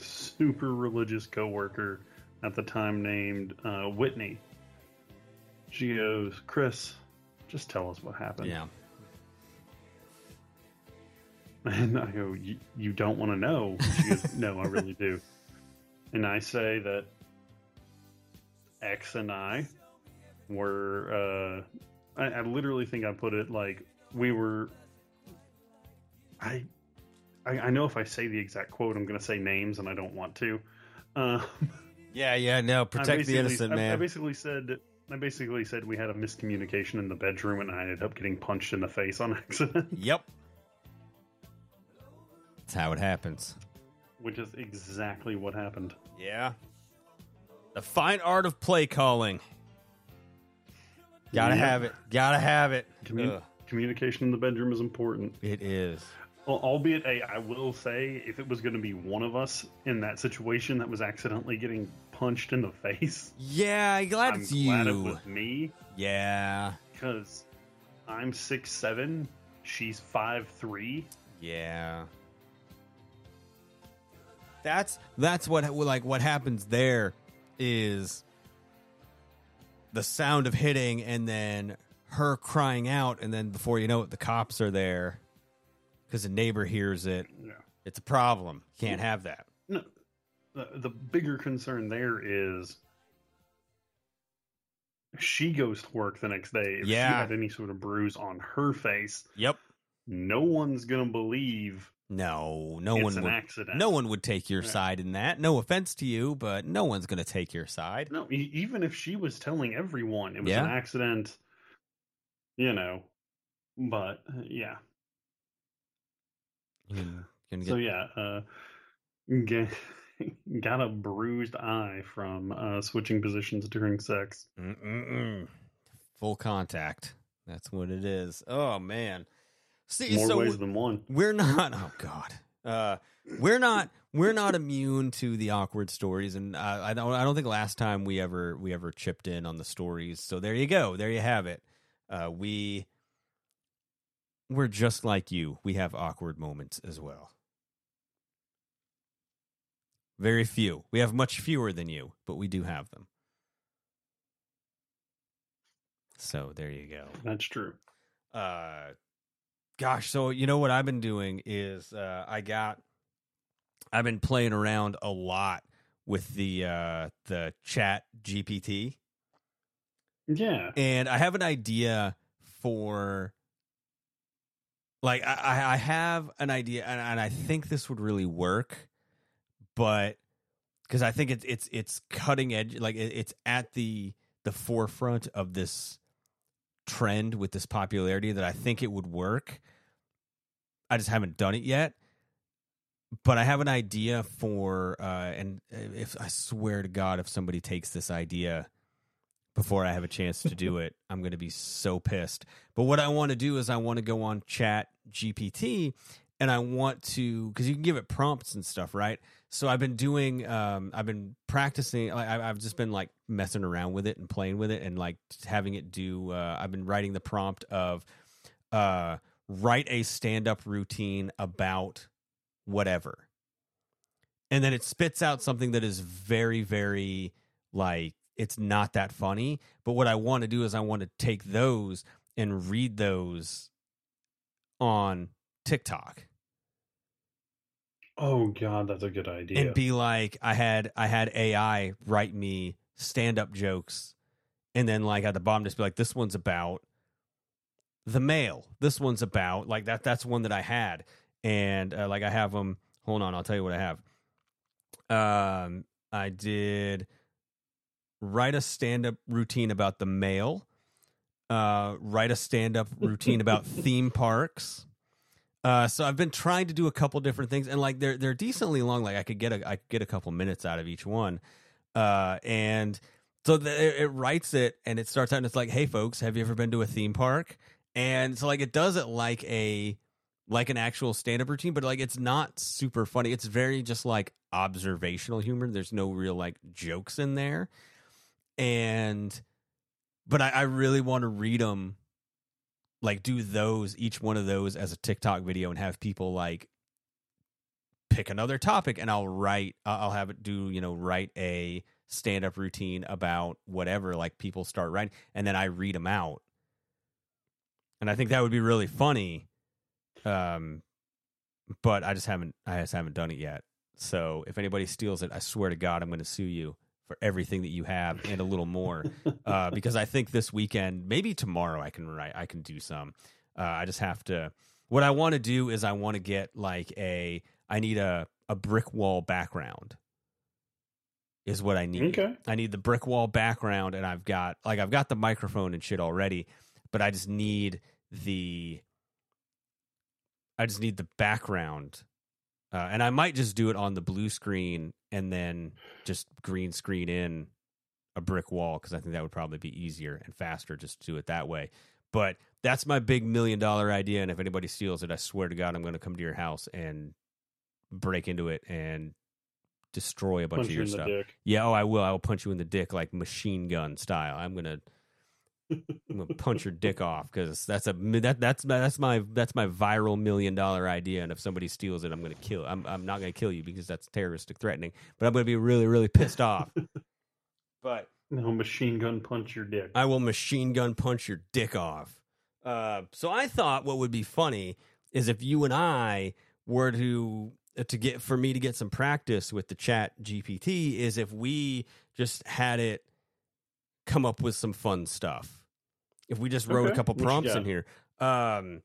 super religious coworker at the time named uh, Whitney, she goes, Chris, just tell us what happened. Yeah. *laughs* And I go, "You- you don't want to know? She goes, *laughs* no, I really do. And I say that X and I were, uh, I, I literally think I put it like we were, I, I, I know if I say the exact quote, I'm going to say names and I don't want to. Uh, *laughs* Yeah, yeah, no, protect the innocent I- man. I basically said, I basically said we had a miscommunication in the bedroom and I ended up getting punched in the face on *laughs* accident. Yep. That's how it happens. Which is exactly what happened. Yeah. The fine art of play calling. Gotta Yeah. have it. Gotta have it. Commu- Ugh. communication in the bedroom is important. It is. Al- Albeit, a, I will say, if it was going to be one of us in that situation that was accidentally getting punched in the face, Yeah, I'm glad I'm it's glad you. it was me Yeah. because I'm six seven, she's five three. Yeah. That's that's what like what happens there is the sound of hitting and then her crying out and then before you know it the cops are there because the neighbor hears it. Yeah. It's a problem. Can't have that. No, the, the bigger concern there is she goes to work the next day. If she Yeah. had any sort of bruise on her face, Yep. no one's going to believe No, no It's one an would, accident. No one would take your Yeah. side in that. No offense to you, but no one's going to take your side. No, e- even if she was telling everyone it was Yeah. an accident, you know. But uh, yeah, You can so get- yeah, uh, get, *laughs* got a bruised eye from uh, switching positions during sex. Mm-mm-mm. Full contact. That's what it is. Oh man. See, More so ways than one. we're *laughs* not. Oh God. Uh, we're not. We're not immune to the awkward stories, and uh, I don't. I don't think last time we ever we ever chipped in on the stories. So there you go. There you have it. Uh, we we're just like you. We have awkward moments as well. Very few. We have much fewer than you, but we do have them. So there you go. That's true. Uh, gosh, so you know what I've been doing is uh, I got I've been playing around a lot with the uh, the Chat GPT, Yeah, and I have an idea for like I, I- have an idea, and, and I think this would really work, but because I think it's it's it's cutting edge, like it, it's at the the forefront of this trend with this popularity that I think it would work. I just haven't done it yet. But I have an idea for uh and if I swear to God if somebody takes this idea before I have a chance to do it, I'm going to be so pissed. But what I want to do is I want to go on Chat GPT and I want to because you can give it prompts and stuff, right? So I've been doing, um, I've been practicing. I- I've just been like messing around with it and playing with it and like having it do. Uh, I've been writing the prompt of uh, write a stand up routine about whatever, and then it spits out something that is very, very like it's not that funny. But what I want to do is I want to take those and read those on TikTok Oh god, that's a good idea. and be like I had I had AI write me stand up jokes and then like at the bottom just be like this one's about the mail. This one's about like that that's one that I had and uh, like I have them hold on, I'll tell you what I have. Um I did write a stand up routine about the mail. Uh write a stand up *laughs* routine about theme parks. Uh, so I've been trying to do a couple different things, and like they're they're decently long. Like I could get a I could get a couple minutes out of each one, uh, and So the, it, it writes it and it starts out and it's like, "Hey folks, have you ever been to a theme park?" And so like it does it like a like an actual stand up routine, but like it's not super funny. It's very just like observational humor. There's no real like jokes in there. And but I, I really want to read them like do those each one of those as a TikTok video and have people like pick another topic and I'll write I'll have it do, you know, write a stand up routine about whatever like people start writing and then I read them out. And I think that would be really funny. Um but I just haven't I just haven't done it yet. So if anybody steals it, I swear to God I'm going to sue you for everything that you have and a little more *laughs* uh, because I think this weekend, maybe tomorrow, I can write. I can do some. Uh, I just have to. What I want to do is I want to get like a. I need a a brick wall background. Is what I need. Okay. I need the brick wall background, and I've got like I've got the microphone and shit already, but I just need the. I just need the background uh, and I might just do it on the blue screen and then just green screen in a brick wall because I think that would probably be easier and faster just to do it that way. But that's my big million dollar idea. And if anybody steals it, I swear to God, I'm going to come to your house and break into it and destroy a bunch Punch of you your the stuff. Yeah, oh, I will. I will punch you in the dick like machine gun style. I'm gonna, I'm gonna punch your dick off because that's a that that's my that's my that's my viral million dollar idea. And if somebody steals it, I'm gonna kill. I'm I'm not gonna kill you because that's terroristic threatening. But I'm gonna be really really pissed off. *laughs* but No machine gun punch your dick. I will machine gun punch your dick off. Uh, so I thought what would be funny is if you and I were to uh, to get for me to get some practice with the chat GPT is if we just had it come up with some fun stuff. If we just wrote Okay. a couple prompts in here. Um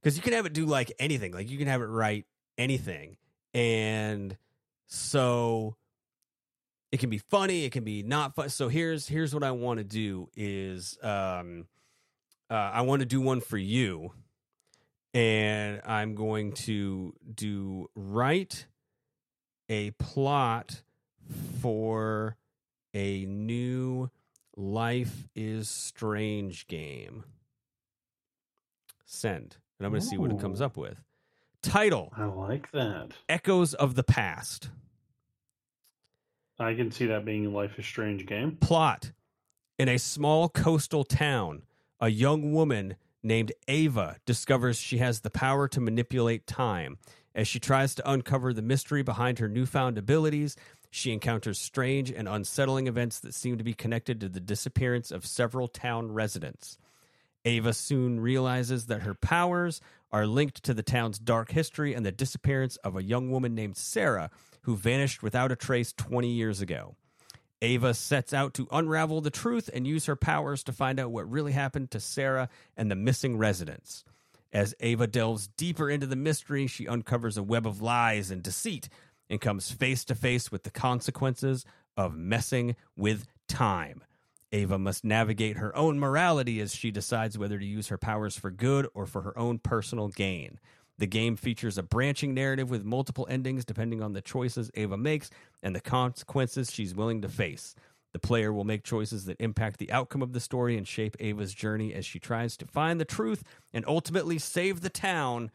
because you can have it do like anything. Like you can have it write anything. And so it can be funny, it can be not fun. So here's here's what I want to do is um uh, I want to do one for you. And I'm going to do write a plot for a new Life is Strange game. Send. And I'm going to see what it comes up with. Title I like that. Echoes of the Past. I can see that being a Life is Strange game. Plot In a small coastal town, a young woman named Ava discovers she has the power to manipulate time. As she tries to uncover the mystery behind her newfound abilities, she encounters strange and unsettling events that seem to be connected to the disappearance of several town residents. Ava soon realizes that her powers are linked to the town's dark history and the disappearance of a young woman named Sarah, who vanished without a trace 20 years ago. Ava sets out to unravel the truth and use her powers to find out what really happened to Sarah and the missing residents. As Ava delves deeper into the mystery, she uncovers a web of lies and deceit and comes face to face with the consequences of messing with time. Ava must navigate her own morality as she decides whether to use her powers for good or for her own personal gain. The game features a branching narrative with multiple endings depending on the choices Ava makes and the consequences she's willing to face. The player will make choices that impact the outcome of the story and shape Ava's journey as she tries to find the truth and ultimately save the town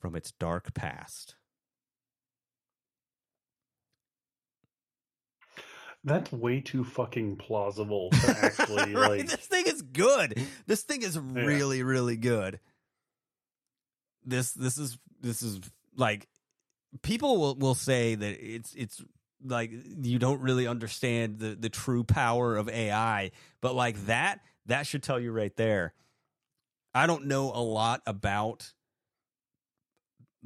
from its dark past. That's way too fucking plausible *laughs* to actually Right? like. This thing is good. This thing is really, really good. This this is this is like people will will say that it's it's like you don't really understand the the true power of AI, but like that that should tell you right there. I don't know a lot about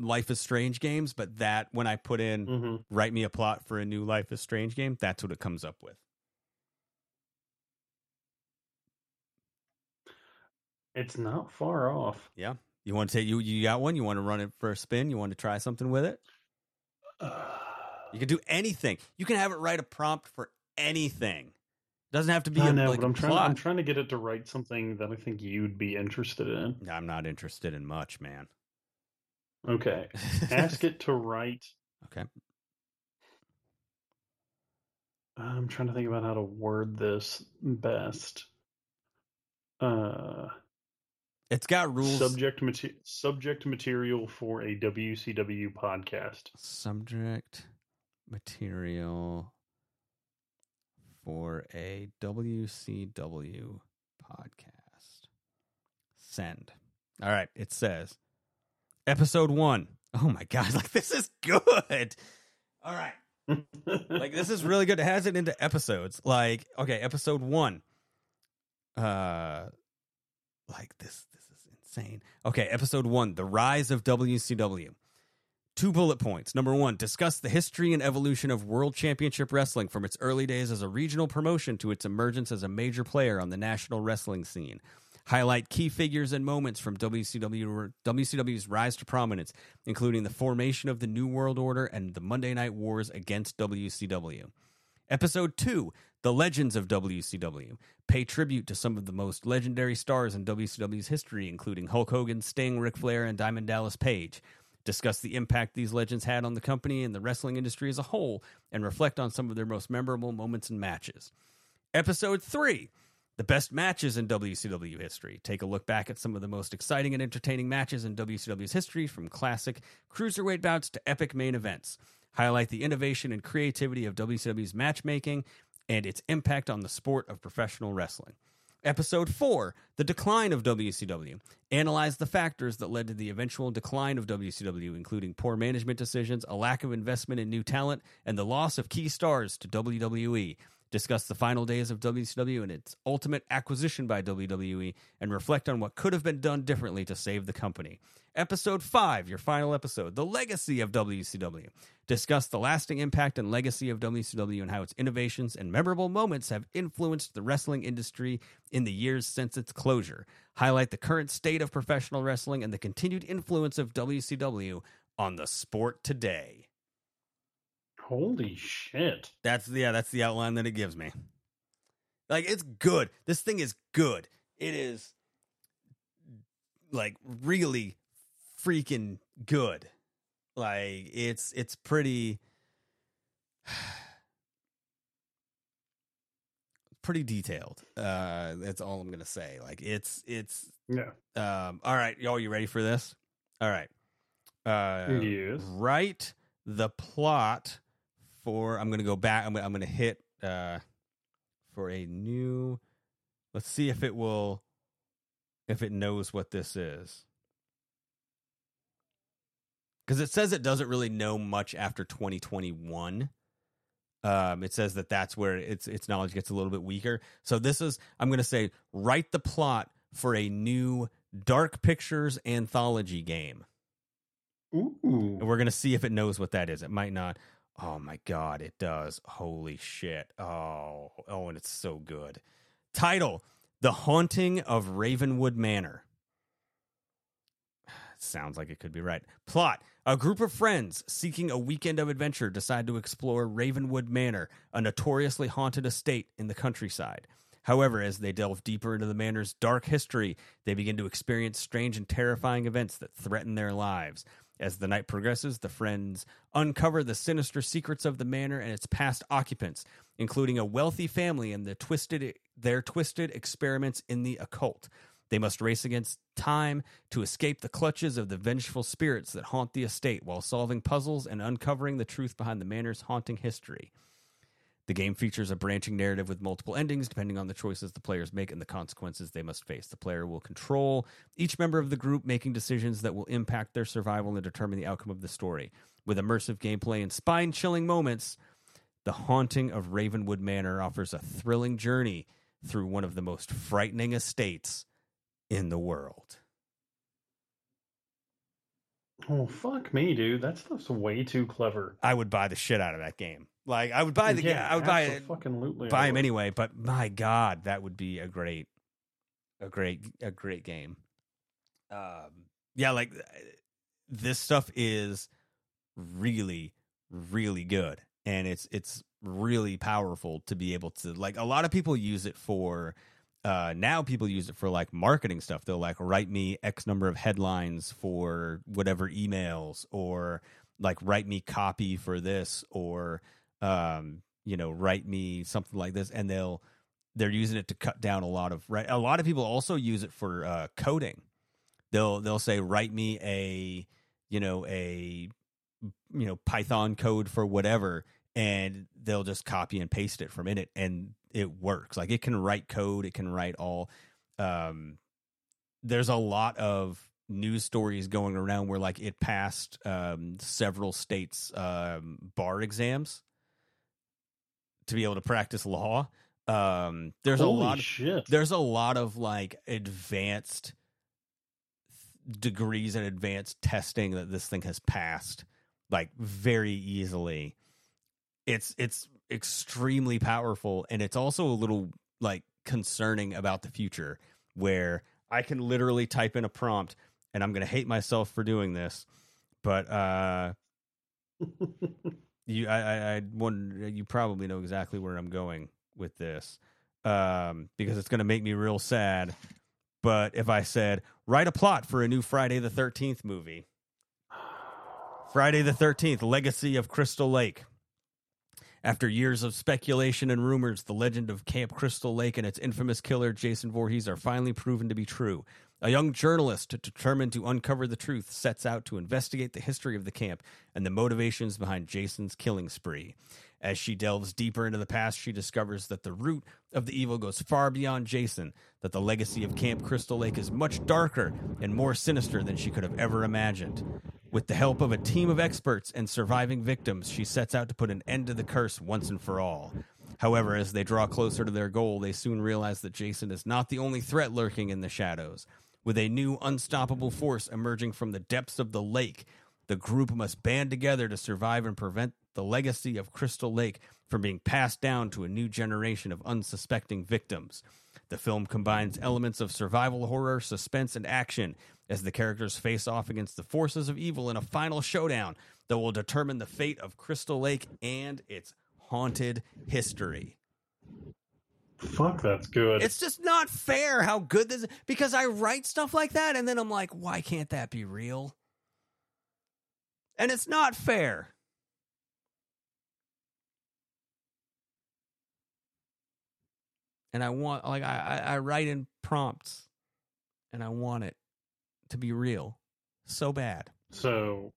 Life is Strange games, but that when I put in Mm-hmm. write me a plot for a new Life is Strange game, that's what it comes up with. It's not far off. Yeah. You want to take you you got one? You want to run it for a spin? You want to try something with it? You can *sighs* do anything. You can have it write a prompt for anything. It Doesn't have to be I a, know, like but I'm trying. plot. I'm trying to get it to write something that I think you'd be interested in. I'm not interested in much, man. Okay, ask it to write. *laughs* Okay. I'm trying to think about how to word this best. Uh, It's got rules. subject mater- subject material for a WCW podcast. subject material for a WCW podcast. Send. All right, it says episode 1. Oh my god, *laughs* like this is good. All right. like this is really good. It has it into episodes. Like, okay, episode 1. Uh like this this is insane. Okay, episode 1, The Rise of WCW. Two bullet points. Number one, discuss the history and evolution of World Championship Wrestling from its early days as a regional promotion to its emergence as a major player on the national wrestling scene. Highlight key figures and moments from WCW, WCW's rise to prominence, including the formation of the New World Order and the Monday Night Wars against WCW. Episode 2 The Legends of WCW. Pay tribute to some of the most legendary stars in WCW's history, including Hulk Hogan, Sting, Ric Flair, and Diamond Dallas Page. Discuss the impact these legends had on the company and the wrestling industry as a whole, and reflect on some of their most memorable moments and matches. Episode 3 The best matches in WCW history. Take a look back at some of the most exciting and entertaining matches in WCW's history, from classic cruiserweight bouts to epic main events highlight the innovation and creativity of WCW's matchmaking and its impact on the sport of professional wrestling. Episode 4 The Decline of WCW. Analyze the factors that led to the eventual decline of WCW, including poor management decisions, a lack of investment in new talent, and the loss of key stars to WWE. Discuss the final days of WCW and its ultimate acquisition by WWE, and reflect on what could have been done differently to save the company. Episode 5, your final episode, The Legacy of WCW. Discuss the lasting impact and legacy of WCW and how its innovations and memorable moments have influenced the wrestling industry in the years since its closure. Highlight the current state of professional wrestling and the continued influence of WCW on the sport today. Holy shit. That's yeah, that's the outline that it gives me. Like it's good. This thing is good. It is like really freaking good. Like it's it's pretty *sighs* pretty detailed. Uh that's all I'm going to say. Like it's it's Yeah. um all right, y'all you ready for this? All right. Uh Yes. write the plot for I'm going to go back. I'm, I'm going to hit uh for a new let's see if it will if it knows what this is. Because it says it doesn't really know much after 2021 um it says that that's where its its knowledge gets a little bit weaker. So this is i'm going to say write the plot for a new dark pictures anthology game. Ooh. and we're going to see if it knows what that is. It might not oh my god it does holy shit oh oh and it's so good title the haunting of ravenwood manor *sighs* Sounds like it could be right. Plot A group of friends seeking a weekend of adventure decide to explore Ravenwood Manor, a notoriously haunted estate in the countryside. However, as they delve deeper into the manor's dark history, they begin to experience strange and terrifying events that threaten their lives. As the night progresses, the friends uncover the sinister secrets of the manor and its past occupants, including a wealthy family and the twisted their twisted experiments in the occult. They must race against time to escape the clutches of the vengeful spirits that haunt the estate while solving puzzles and uncovering the truth behind the manor's haunting history. The game features a branching narrative with multiple endings depending on the choices the players make and the consequences they must face. The player will control each member of the group, making decisions that will impact their survival and determine the outcome of the story. With immersive gameplay and spine chilling moments, The Haunting of Ravenwood Manor offers a thrilling journey through one of the most frightening estates in the world. Oh fuck me, dude. That stuff's way too clever. I would buy the shit out of that game. Like I would buy the Yeah, I would buy it I buy him anyway, but my god, that would be a great a great a great game. Um yeah, like this stuff is really really good and it's it's really powerful to be able to like a lot of people use it for uh now people use it for like marketing stuff they'll like write me x number of headlines for whatever emails or like write me copy for this or um you know, write me something like this, and they'll they're using it to cut down a lot of right. A lot of people also use it for uh, coding. They'll they'll say write me a you know a you know Python code for whatever, and they'll just copy and paste it from in it, and it works. Like it can write code, it can write all. Um, there's a lot of news stories going around where like it passed um, several states um, bar exams to be able to practice law. Um, there's Holy a lot of shit. there's a lot of like advanced degrees and advanced testing that this thing has passed like very easily. It's it's extremely powerful and it's also a little like concerning about the future where I can literally type in a prompt and I'm going to hate myself for doing this, but uh *laughs* you I I I wonder you probably know exactly where I'm going with this. Um because it's going to make me real sad. But if I said write a plot for a new Friday the 13th movie. Friday the 13th, Legacy of Crystal Lake. After years of speculation and rumors, the legend of Camp Crystal Lake and its infamous killer, Jason Voorhees, are finally proven to be true. A young journalist determined to uncover the truth sets out to investigate the history of the camp and the motivations behind Jason's killing spree. As she delves deeper into the past, she discovers that the root of the evil goes far beyond Jason, that the legacy of Camp Crystal Lake is much darker and more sinister than she could have ever imagined. With the help of a team of experts and surviving victims, she sets out to put an end to the curse once and for all. However, as they draw closer to their goal, they soon realize that Jason is not the only threat lurking in the shadows. With a new unstoppable force emerging from the depths of the lake, the group must band together to survive and prevent the legacy of Crystal Lake from being passed down to a new generation of unsuspecting victims. The film combines elements of survival horror, suspense, and action as the characters face off against the forces of evil in a final showdown that will determine the fate of Crystal Lake and its haunted history. Fuck, that's good. It's just not fair how good this is. because I write stuff like that and then I'm like, why can't that be real? And it's not fair. And I want like I, I I write in prompts and I want it to be real so bad. So,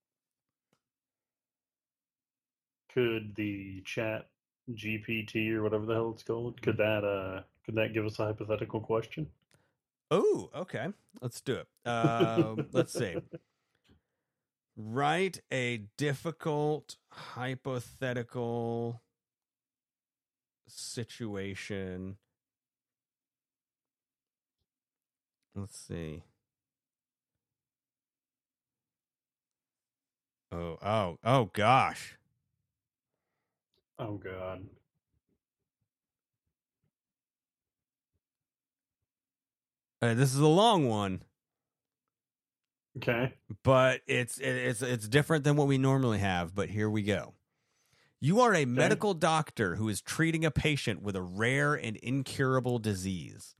could the chat GPT or whatever the hell it's called, could that uh could that give us a hypothetical question? Oh, okay. Let's do it. Uh, *laughs* let's see. Write a difficult hypothetical situation. Let's see. Oh, oh, oh gosh. Oh god. Uh, this is a long one. Okay. but it's it's it's different than what we normally have. But here we go. You are a medical doctor who is treating a patient with a rare and incurable disease.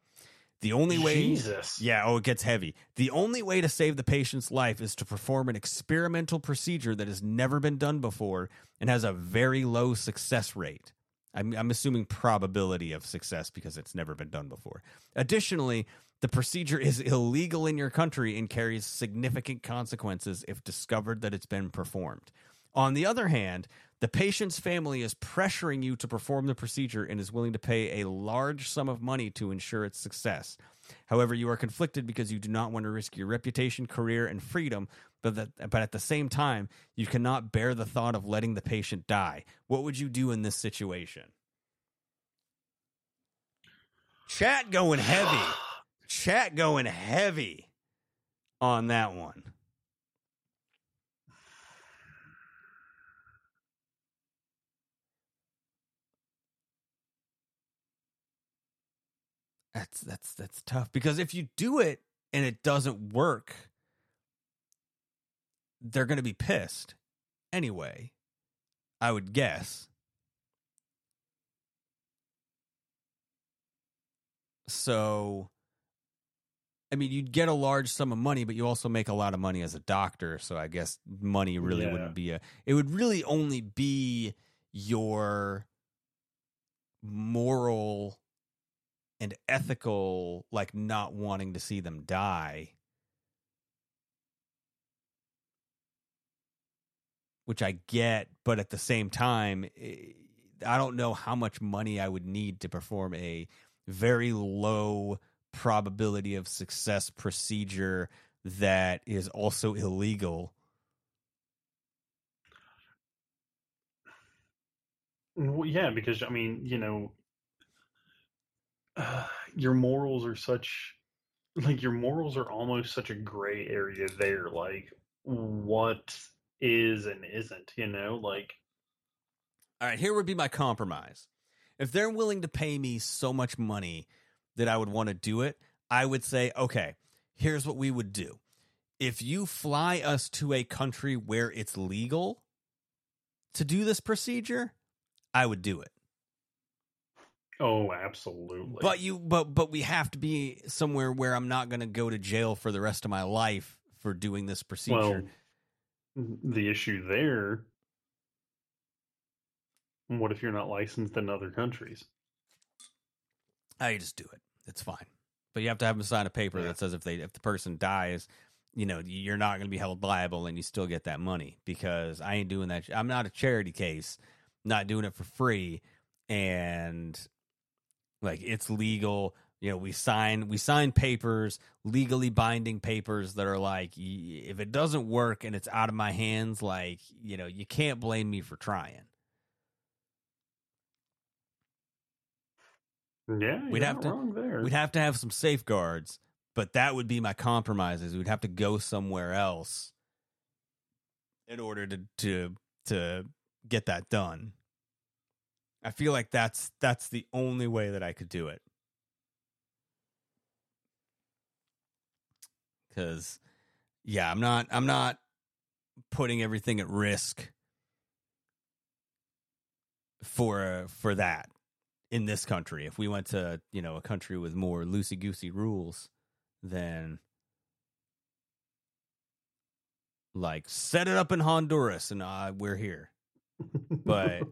The only way, Jesus. yeah, oh, it gets heavy. The only way to save the patient's life is to perform an experimental procedure that has never been done before and has a very low success rate. I'm, I'm assuming probability of success because it's never been done before. Additionally, the procedure is illegal in your country and carries significant consequences if discovered that it's been performed. On the other hand, the patient's family is pressuring you to perform the procedure and is willing to pay a large sum of money to ensure its success. However, you are conflicted because you do not want to risk your reputation, career, and freedom, but, that, but at the same time, you cannot bear the thought of letting the patient die. What would you do in this situation? Chat going heavy. *gasps* Chat going heavy on that one. That's that's that's tough because if you do it and it doesn't work, they're going to be pissed anyway. I would guess. So I mean, you'd get a large sum of money, but you also make a lot of money as a doctor. So I guess money really Yeah. wouldn't be a. It would really only be your moral and ethical like not wanting to see them die which I get but at the same time eh, I don't know how much money I would need to perform a very low probability of success procedure that is also illegal. Well, yeah, because I mean, you know, uh, your morals are such like your morals are almost such a gray area there. Like, what is and isn't, you know? Like, All right, here would be my compromise. If they're willing to pay me so much money that I would want to do it, I would say, okay, here's what we would do. If you fly us to a country where it's legal to do this procedure, I would do it. Oh, absolutely. But you but but we have to be somewhere where I'm not going to go to jail for the rest of my life for doing this procedure. well, the issue there. What if you're not licensed in other countries? I just do it. It's fine. But you have to have them sign a paper that says if they if the person dies, you know, you're not going to be held liable and you still get that money because I ain't doing that. I'm not a charity case, not doing it for free and like it's legal. You know, we sign we sign papers, legally binding papers that are like if it doesn't work and it's out of my hands like, you know, you can't blame me for trying. Yeah, we'd have to wrong there. we'd have to have some safeguards, but that would be my compromises. We'd have to go somewhere else in order to to to get that done. I feel like that's that's the only way that I could do it. Cuz yeah, I'm not I'm not putting everything at risk for for that in this country. If we went to, you know, a country with more loosey goosey rules, then like set it up in Honduras and uh, we're here. *laughs* But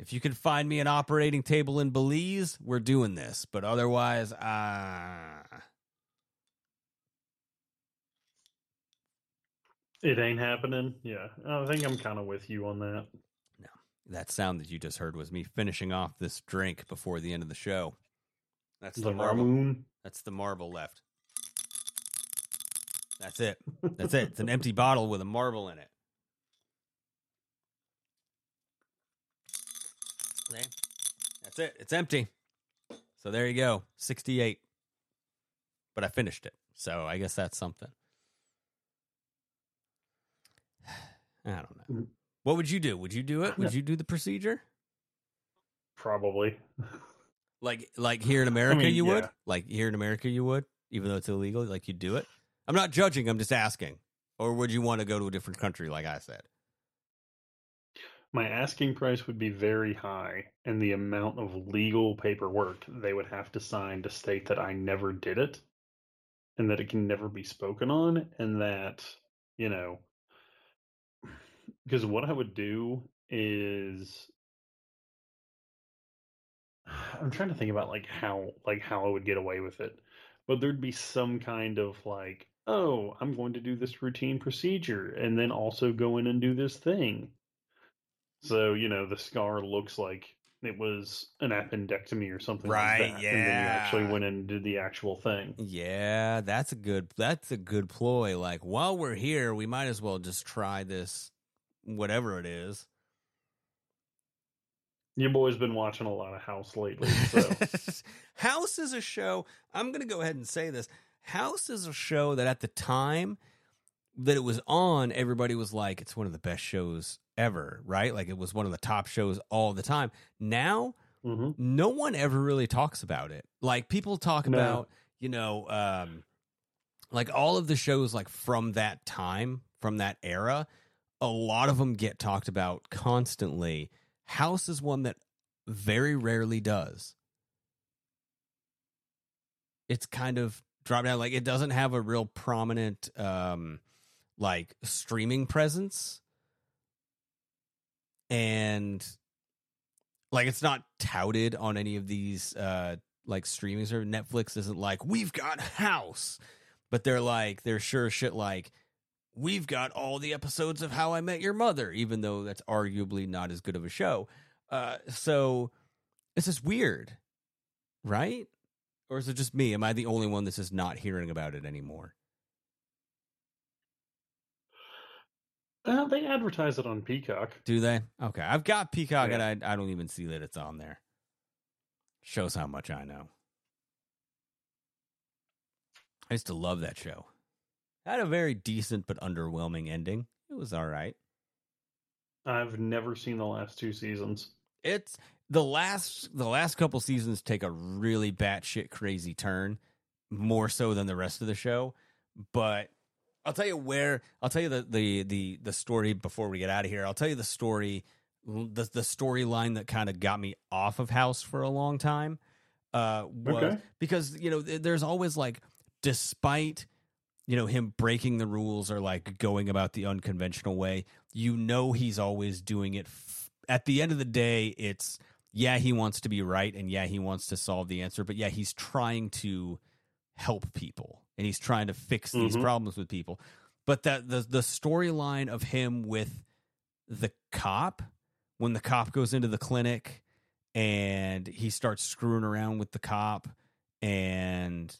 if you can find me an operating table in Belize, we're doing this. But otherwise, uh It ain't happening. Yeah, I think I'm kind of with you on that. No. That sound that you just heard was me finishing off this drink before the end of the show. That's the, The marble. Ramune. That's the marble left. That's it. That's it. It's an empty bottle with a marble in it. See? That's it. It's empty. So there you go. 68. But I finished it. So I guess that's something. *sighs* I don't know. Mm-hmm. What would you do? Would you do it? Would you do the procedure? Probably. Like like here in America mean, you would? Like here in America you would? Even though it's illegal, like you do it? I'm not judging, I'm just asking. Or would you want to go to a different country like I said? My asking price would be very high, and the amount of legal paperwork they would have to sign to state that I never did it, and that it can never be spoken on, and that, you know, *sighs* because what I would do is. *sighs* I'm trying to think about like how like how I would get away with it. But there'd be some kind of like, oh, I'm going to do this routine procedure and then also go in and do this thing. So, you know, the scar looks like it was an appendectomy or something Right, like that. And then you actually went and did the actual thing. Yeah, that's a good that's a good ploy. Like while we're here, we might as well just try this whatever it is. Your boy's been watching a lot of House lately, so *laughs* House is a show. I'm going to go ahead and say this. House is a show that at the time that it was on, everybody was like, it's one of the best shows ever, right? Like it was one of the top shows all the time. Now, Mhm. no one ever really talks about it. Like people talk No. about, you know, um, like all of the shows like from that time, from that era, a lot of them get talked about constantly. House is one that very rarely does. It's kind of dropped out Like it doesn't have a real prominent um like streaming presence. And like it's not touted on any of these uh like streaming service. Netflix isn't like we've got House, but they're like they're sure shit like we've got all the episodes of How I Met Your Mother, even though that's arguably not as good of a show. Uh, so it's just weird, right? Or is it just me? Am I the only one that's just not hearing about it anymore? Uh, they advertise it on Peacock. Do they? Okay, I've got Peacock, and I I don't even see that it's on there. Shows how much I know. I used to love that show. Had a very decent but underwhelming ending. It was all right. I've never seen the last two seasons. It's the last the last couple seasons take a really batshit crazy turn, more so than the rest of the show. But I'll tell you where I'll tell you the the the the story before we get out of here. I'll tell you the story the the storyline that kind of got me off of House for a long time. Uh, was Okay. because you know there's always like despite you know him breaking the rules or like going about the unconventional way you know he's always doing it f- at the end of the day it's yeah he wants to be right and yeah he wants to solve the answer but yeah he's trying to help people and he's trying to fix these Mhm. problems with people. But that the the storyline of him with the cop when the cop goes into the clinic and he starts screwing around with the cop and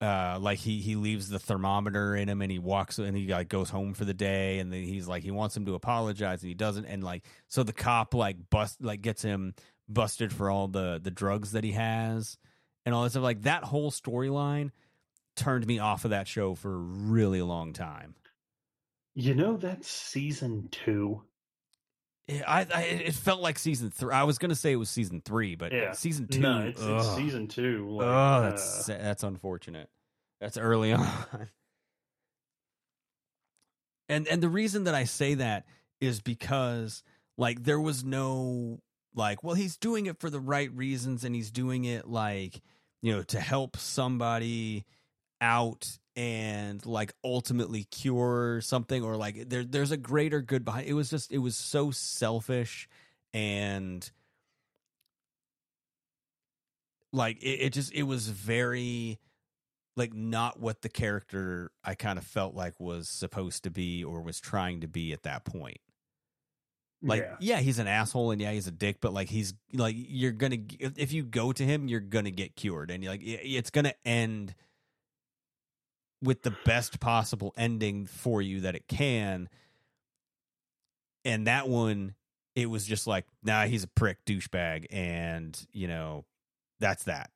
uh like he he leaves the thermometer in him and he walks and he like goes home for the day and then he's like he wants him to apologize and he doesn't. And like so the cop like bust like gets him busted for all the the drugs that he has and all that stuff. Like that whole storyline turned me off of that show for a really long time You know that's season two. I, I it felt like season three. I was gonna say it was season three, but Yeah. season two. No, it's, it's season two. Like, oh, that's uh, that's unfortunate. That's early *laughs* on. And and the reason that I say that is because like there was no like well he's doing it for the right reasons and he's doing it like you know to help somebody out and like ultimately cure something or like there there's a greater good behind it was just it was so selfish and like it, it just it was very like not what the character I kind of felt like was supposed to be or was trying to be at that point. Like Yeah. yeah. he's an asshole and yeah, he's a dick, but like he's like you're gonna if, if you go to him, you're gonna get cured, and like it's gonna end with the best possible ending for you that it can. And that one, it was just like, nah, he's a prick douchebag, and you know, that's that.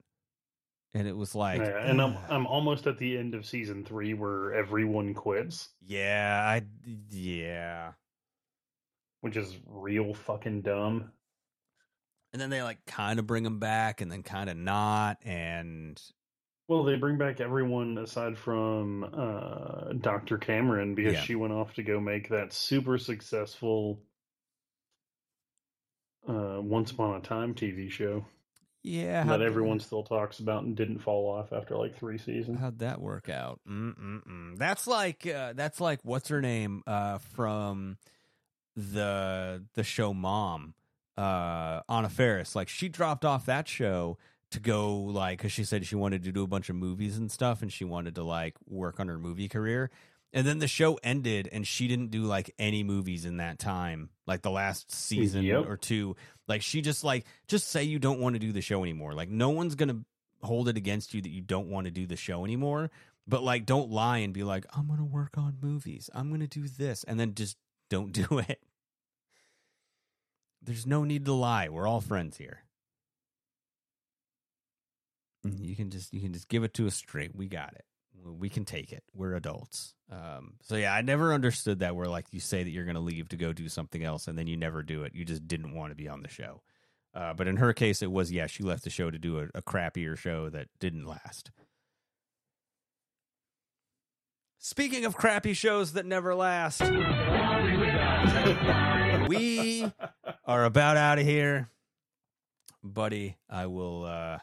And it was like, yeah, and I'm I'm almost at the end of season three where everyone quits, yeah, I, yeah. which is real fucking dumb. And then they like kind of bring him back, and then kind of not, and Well, they bring back everyone aside from uh, Dr. Cameron because Yeah. she went off to go make that super successful uh, Once Upon a Time TV show yeah, that everyone still talks about and didn't fall off after like three seasons. How'd that work out? Mm-mm-mm. That's like uh, that's like what's her name uh, from the the show Mom, uh, Anna Faris. Like she dropped off that show to go like because she said she wanted to do a bunch of movies and stuff, and she wanted to like work on her movie career. And then the show ended, and she didn't do like any movies in that time, like the last season Yep. or two. Like she just like just say you don't want to do the show anymore. Like no one's gonna hold it against you that you don't want to do the show anymore. But like don't lie and be like, I'm gonna work on movies. I'm gonna do this, and then just don't *laughs* do it. There's no need to lie. We're all friends here. You can just you can just give it to us straight. We got it. We can take it. We're adults. Um, so yeah, I never understood that. Where like you say that you're going to leave to go do something else, and then you never do it. You just didn't want to be on the show. Uh, but in her case, it was yeah, she left the show to do a, a crappier show that didn't last. Speaking of crappy shows that never last, *laughs* we are about out of here, buddy. I will. uh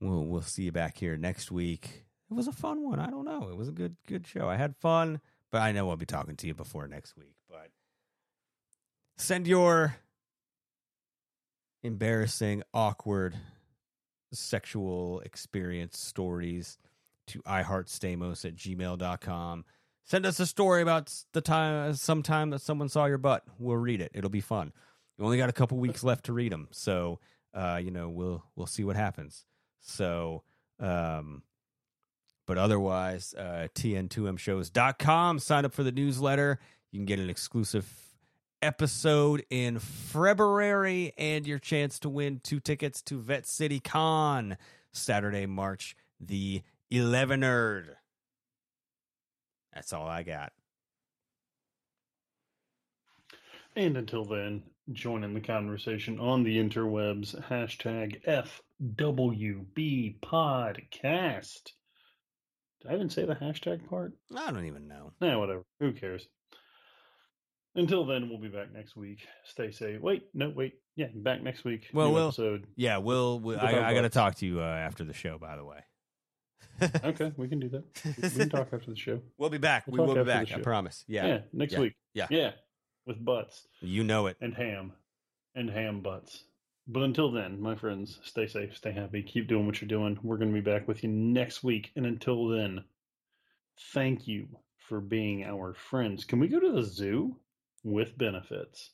We'll we'll see you back here next week. It was a fun one. I don't know. It was a good good show. I had fun, but I know I'll be talking to you before next week. But send your embarrassing, awkward sexual experience stories to iHeartStamos at gmail.com. Send us a story about the time, sometime that someone saw your butt. We'll read it. It'll be fun. We only got a couple weeks left to read them, so uh, you know we'll we'll see what happens. So, um, but otherwise, uh, tn2mshows.com. Sign up for the newsletter. You can get an exclusive episode in February and your chance to win two tickets to Vette City Con Saturday, March the 11th. That's all I got. And until then, join in the conversation on the interwebs. Hashtag FWB Podcast. Did I even say the hashtag part? I don't even know. Nah, whatever. Who cares? Until then, we'll be back next week. Stay safe. Wait, no, wait. Yeah, back next week. Well, we'll episode. yeah, we'll. we With our I, I got to talk to you uh, after the show. By the way, okay, we can do that. We can talk after the show. *laughs* we'll be back. We'll we will be back. I promise. Yeah, Yeah, next Yeah. week. Yeah, Yeah, with butts you know it. and ham and ham butts. But until then, my friends, stay safe, stay happy, keep doing what you're doing. We're going to be back with you next week. And until then, thank you for being our friends. Can we go to the zoo with benefits?